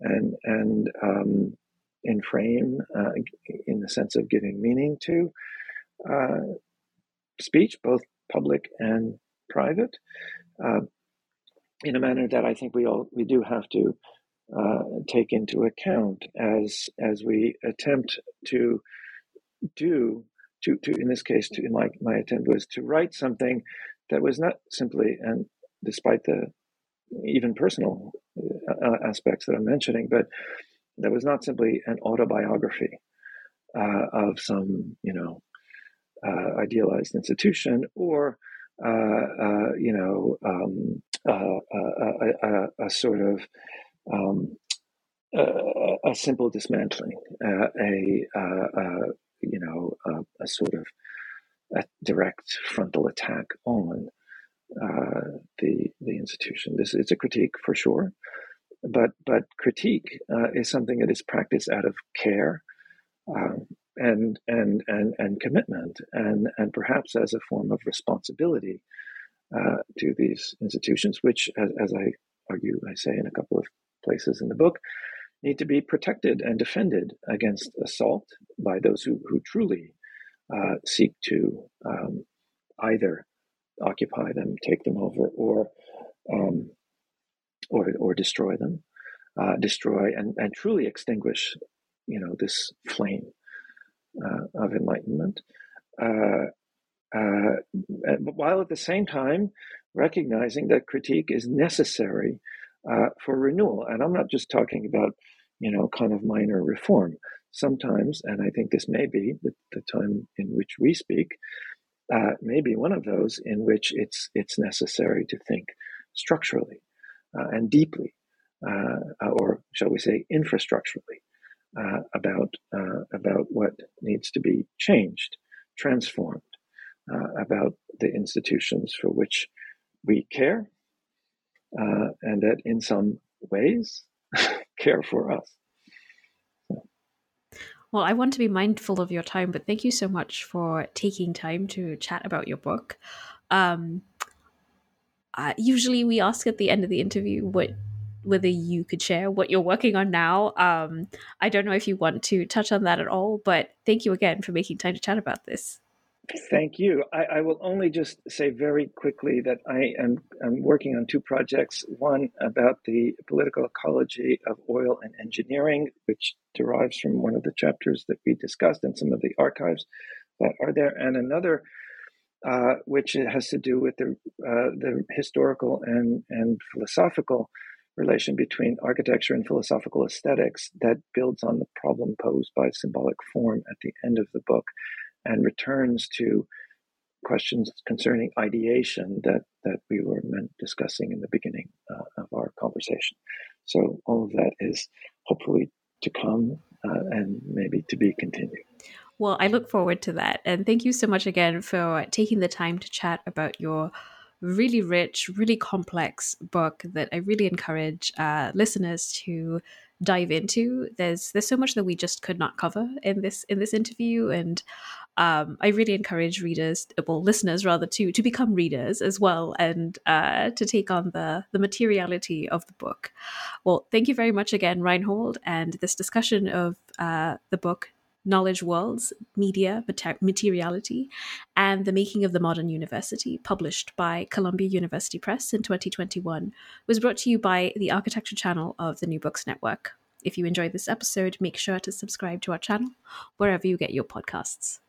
and and um, in frame uh, in the sense of giving meaning to uh, speech, both public and private, uh, in a manner that I think we all we do have to uh, take into account as as we attempt to do to, to in this case to my my attempt was to write something that was not simply and despite the even personal uh, aspects that I'm mentioning, but that was not simply an autobiography uh, of some you know uh, idealized institution or uh, uh, you know um, a, a, a, sort of um, a, a, simple dismantling, uh, a, you know a, a, sort of a direct frontal attack on uh, the the institution. This is a critique for sure, but but critique uh, is something that is practiced out of care. Um, and, and and and commitment and and perhaps as a form of responsibility uh, to these institutions, which, as, as I argue, I say in a couple of places in the book need to be protected and defended against assault by those who, who truly uh, seek to um, either occupy them, take them over, or um, or, or destroy them, uh, destroy and, and truly extinguish, you know, this flame uh, of enlightenment. Uh, uh, while at the same time recognizing that critique is necessary uh, for renewal. And I'm not just talking about, you know, kind of minor reform. Sometimes, and I think this may be the, the time in which we speak, uh, may be one of those in which it's it's necessary to think structurally and deeply, uh, or shall we say, infrastructurally, uh, about uh, about what needs to be changed, transformed, about the institutions for which we care uh, and that in some ways (laughs) care for us. Well, I want to be mindful of your time, but thank you so much for taking time to chat about your book. Um, uh, usually, we ask at the end of the interview what whether you could share what you're working on now. Um, I don't know if you want to touch on that at all, but thank you again for making time to chat about this. Thank you. I, I, will only just say very quickly that I am I'm working on two projects. One about the political ecology of oil and engineering, which derives from one of the chapters that we discussed and some of the archives that are there, and another uh, which has to do with the uh, the historical and and philosophical relation between architecture and philosophical aesthetics that builds on the problem posed by symbolic form at the end of the book and returns to questions concerning ideation that, that we were meant discussing in the beginning uh, of our conversation. So all of that is hopefully to come uh, and maybe to be continued. Well, I look forward to that. And thank you so much again for taking the time to chat about your really rich, really complex book that I really encourage uh, listeners to dive into. There's there's so much that we just could not cover in this in this interview, and um, I really encourage readers, well, listeners rather, to to become readers as well and uh, to take on the the materiality of the book. Well, thank you very much again, Reinhold, and this discussion of uh, the book knowledge worlds, media, materiality, and the making of the modern university, published by Columbia University Press in 2021, was brought to you by the Architecture Channel of the New Books Network. If you enjoyed this episode, make sure to subscribe to our channel wherever you get your podcasts.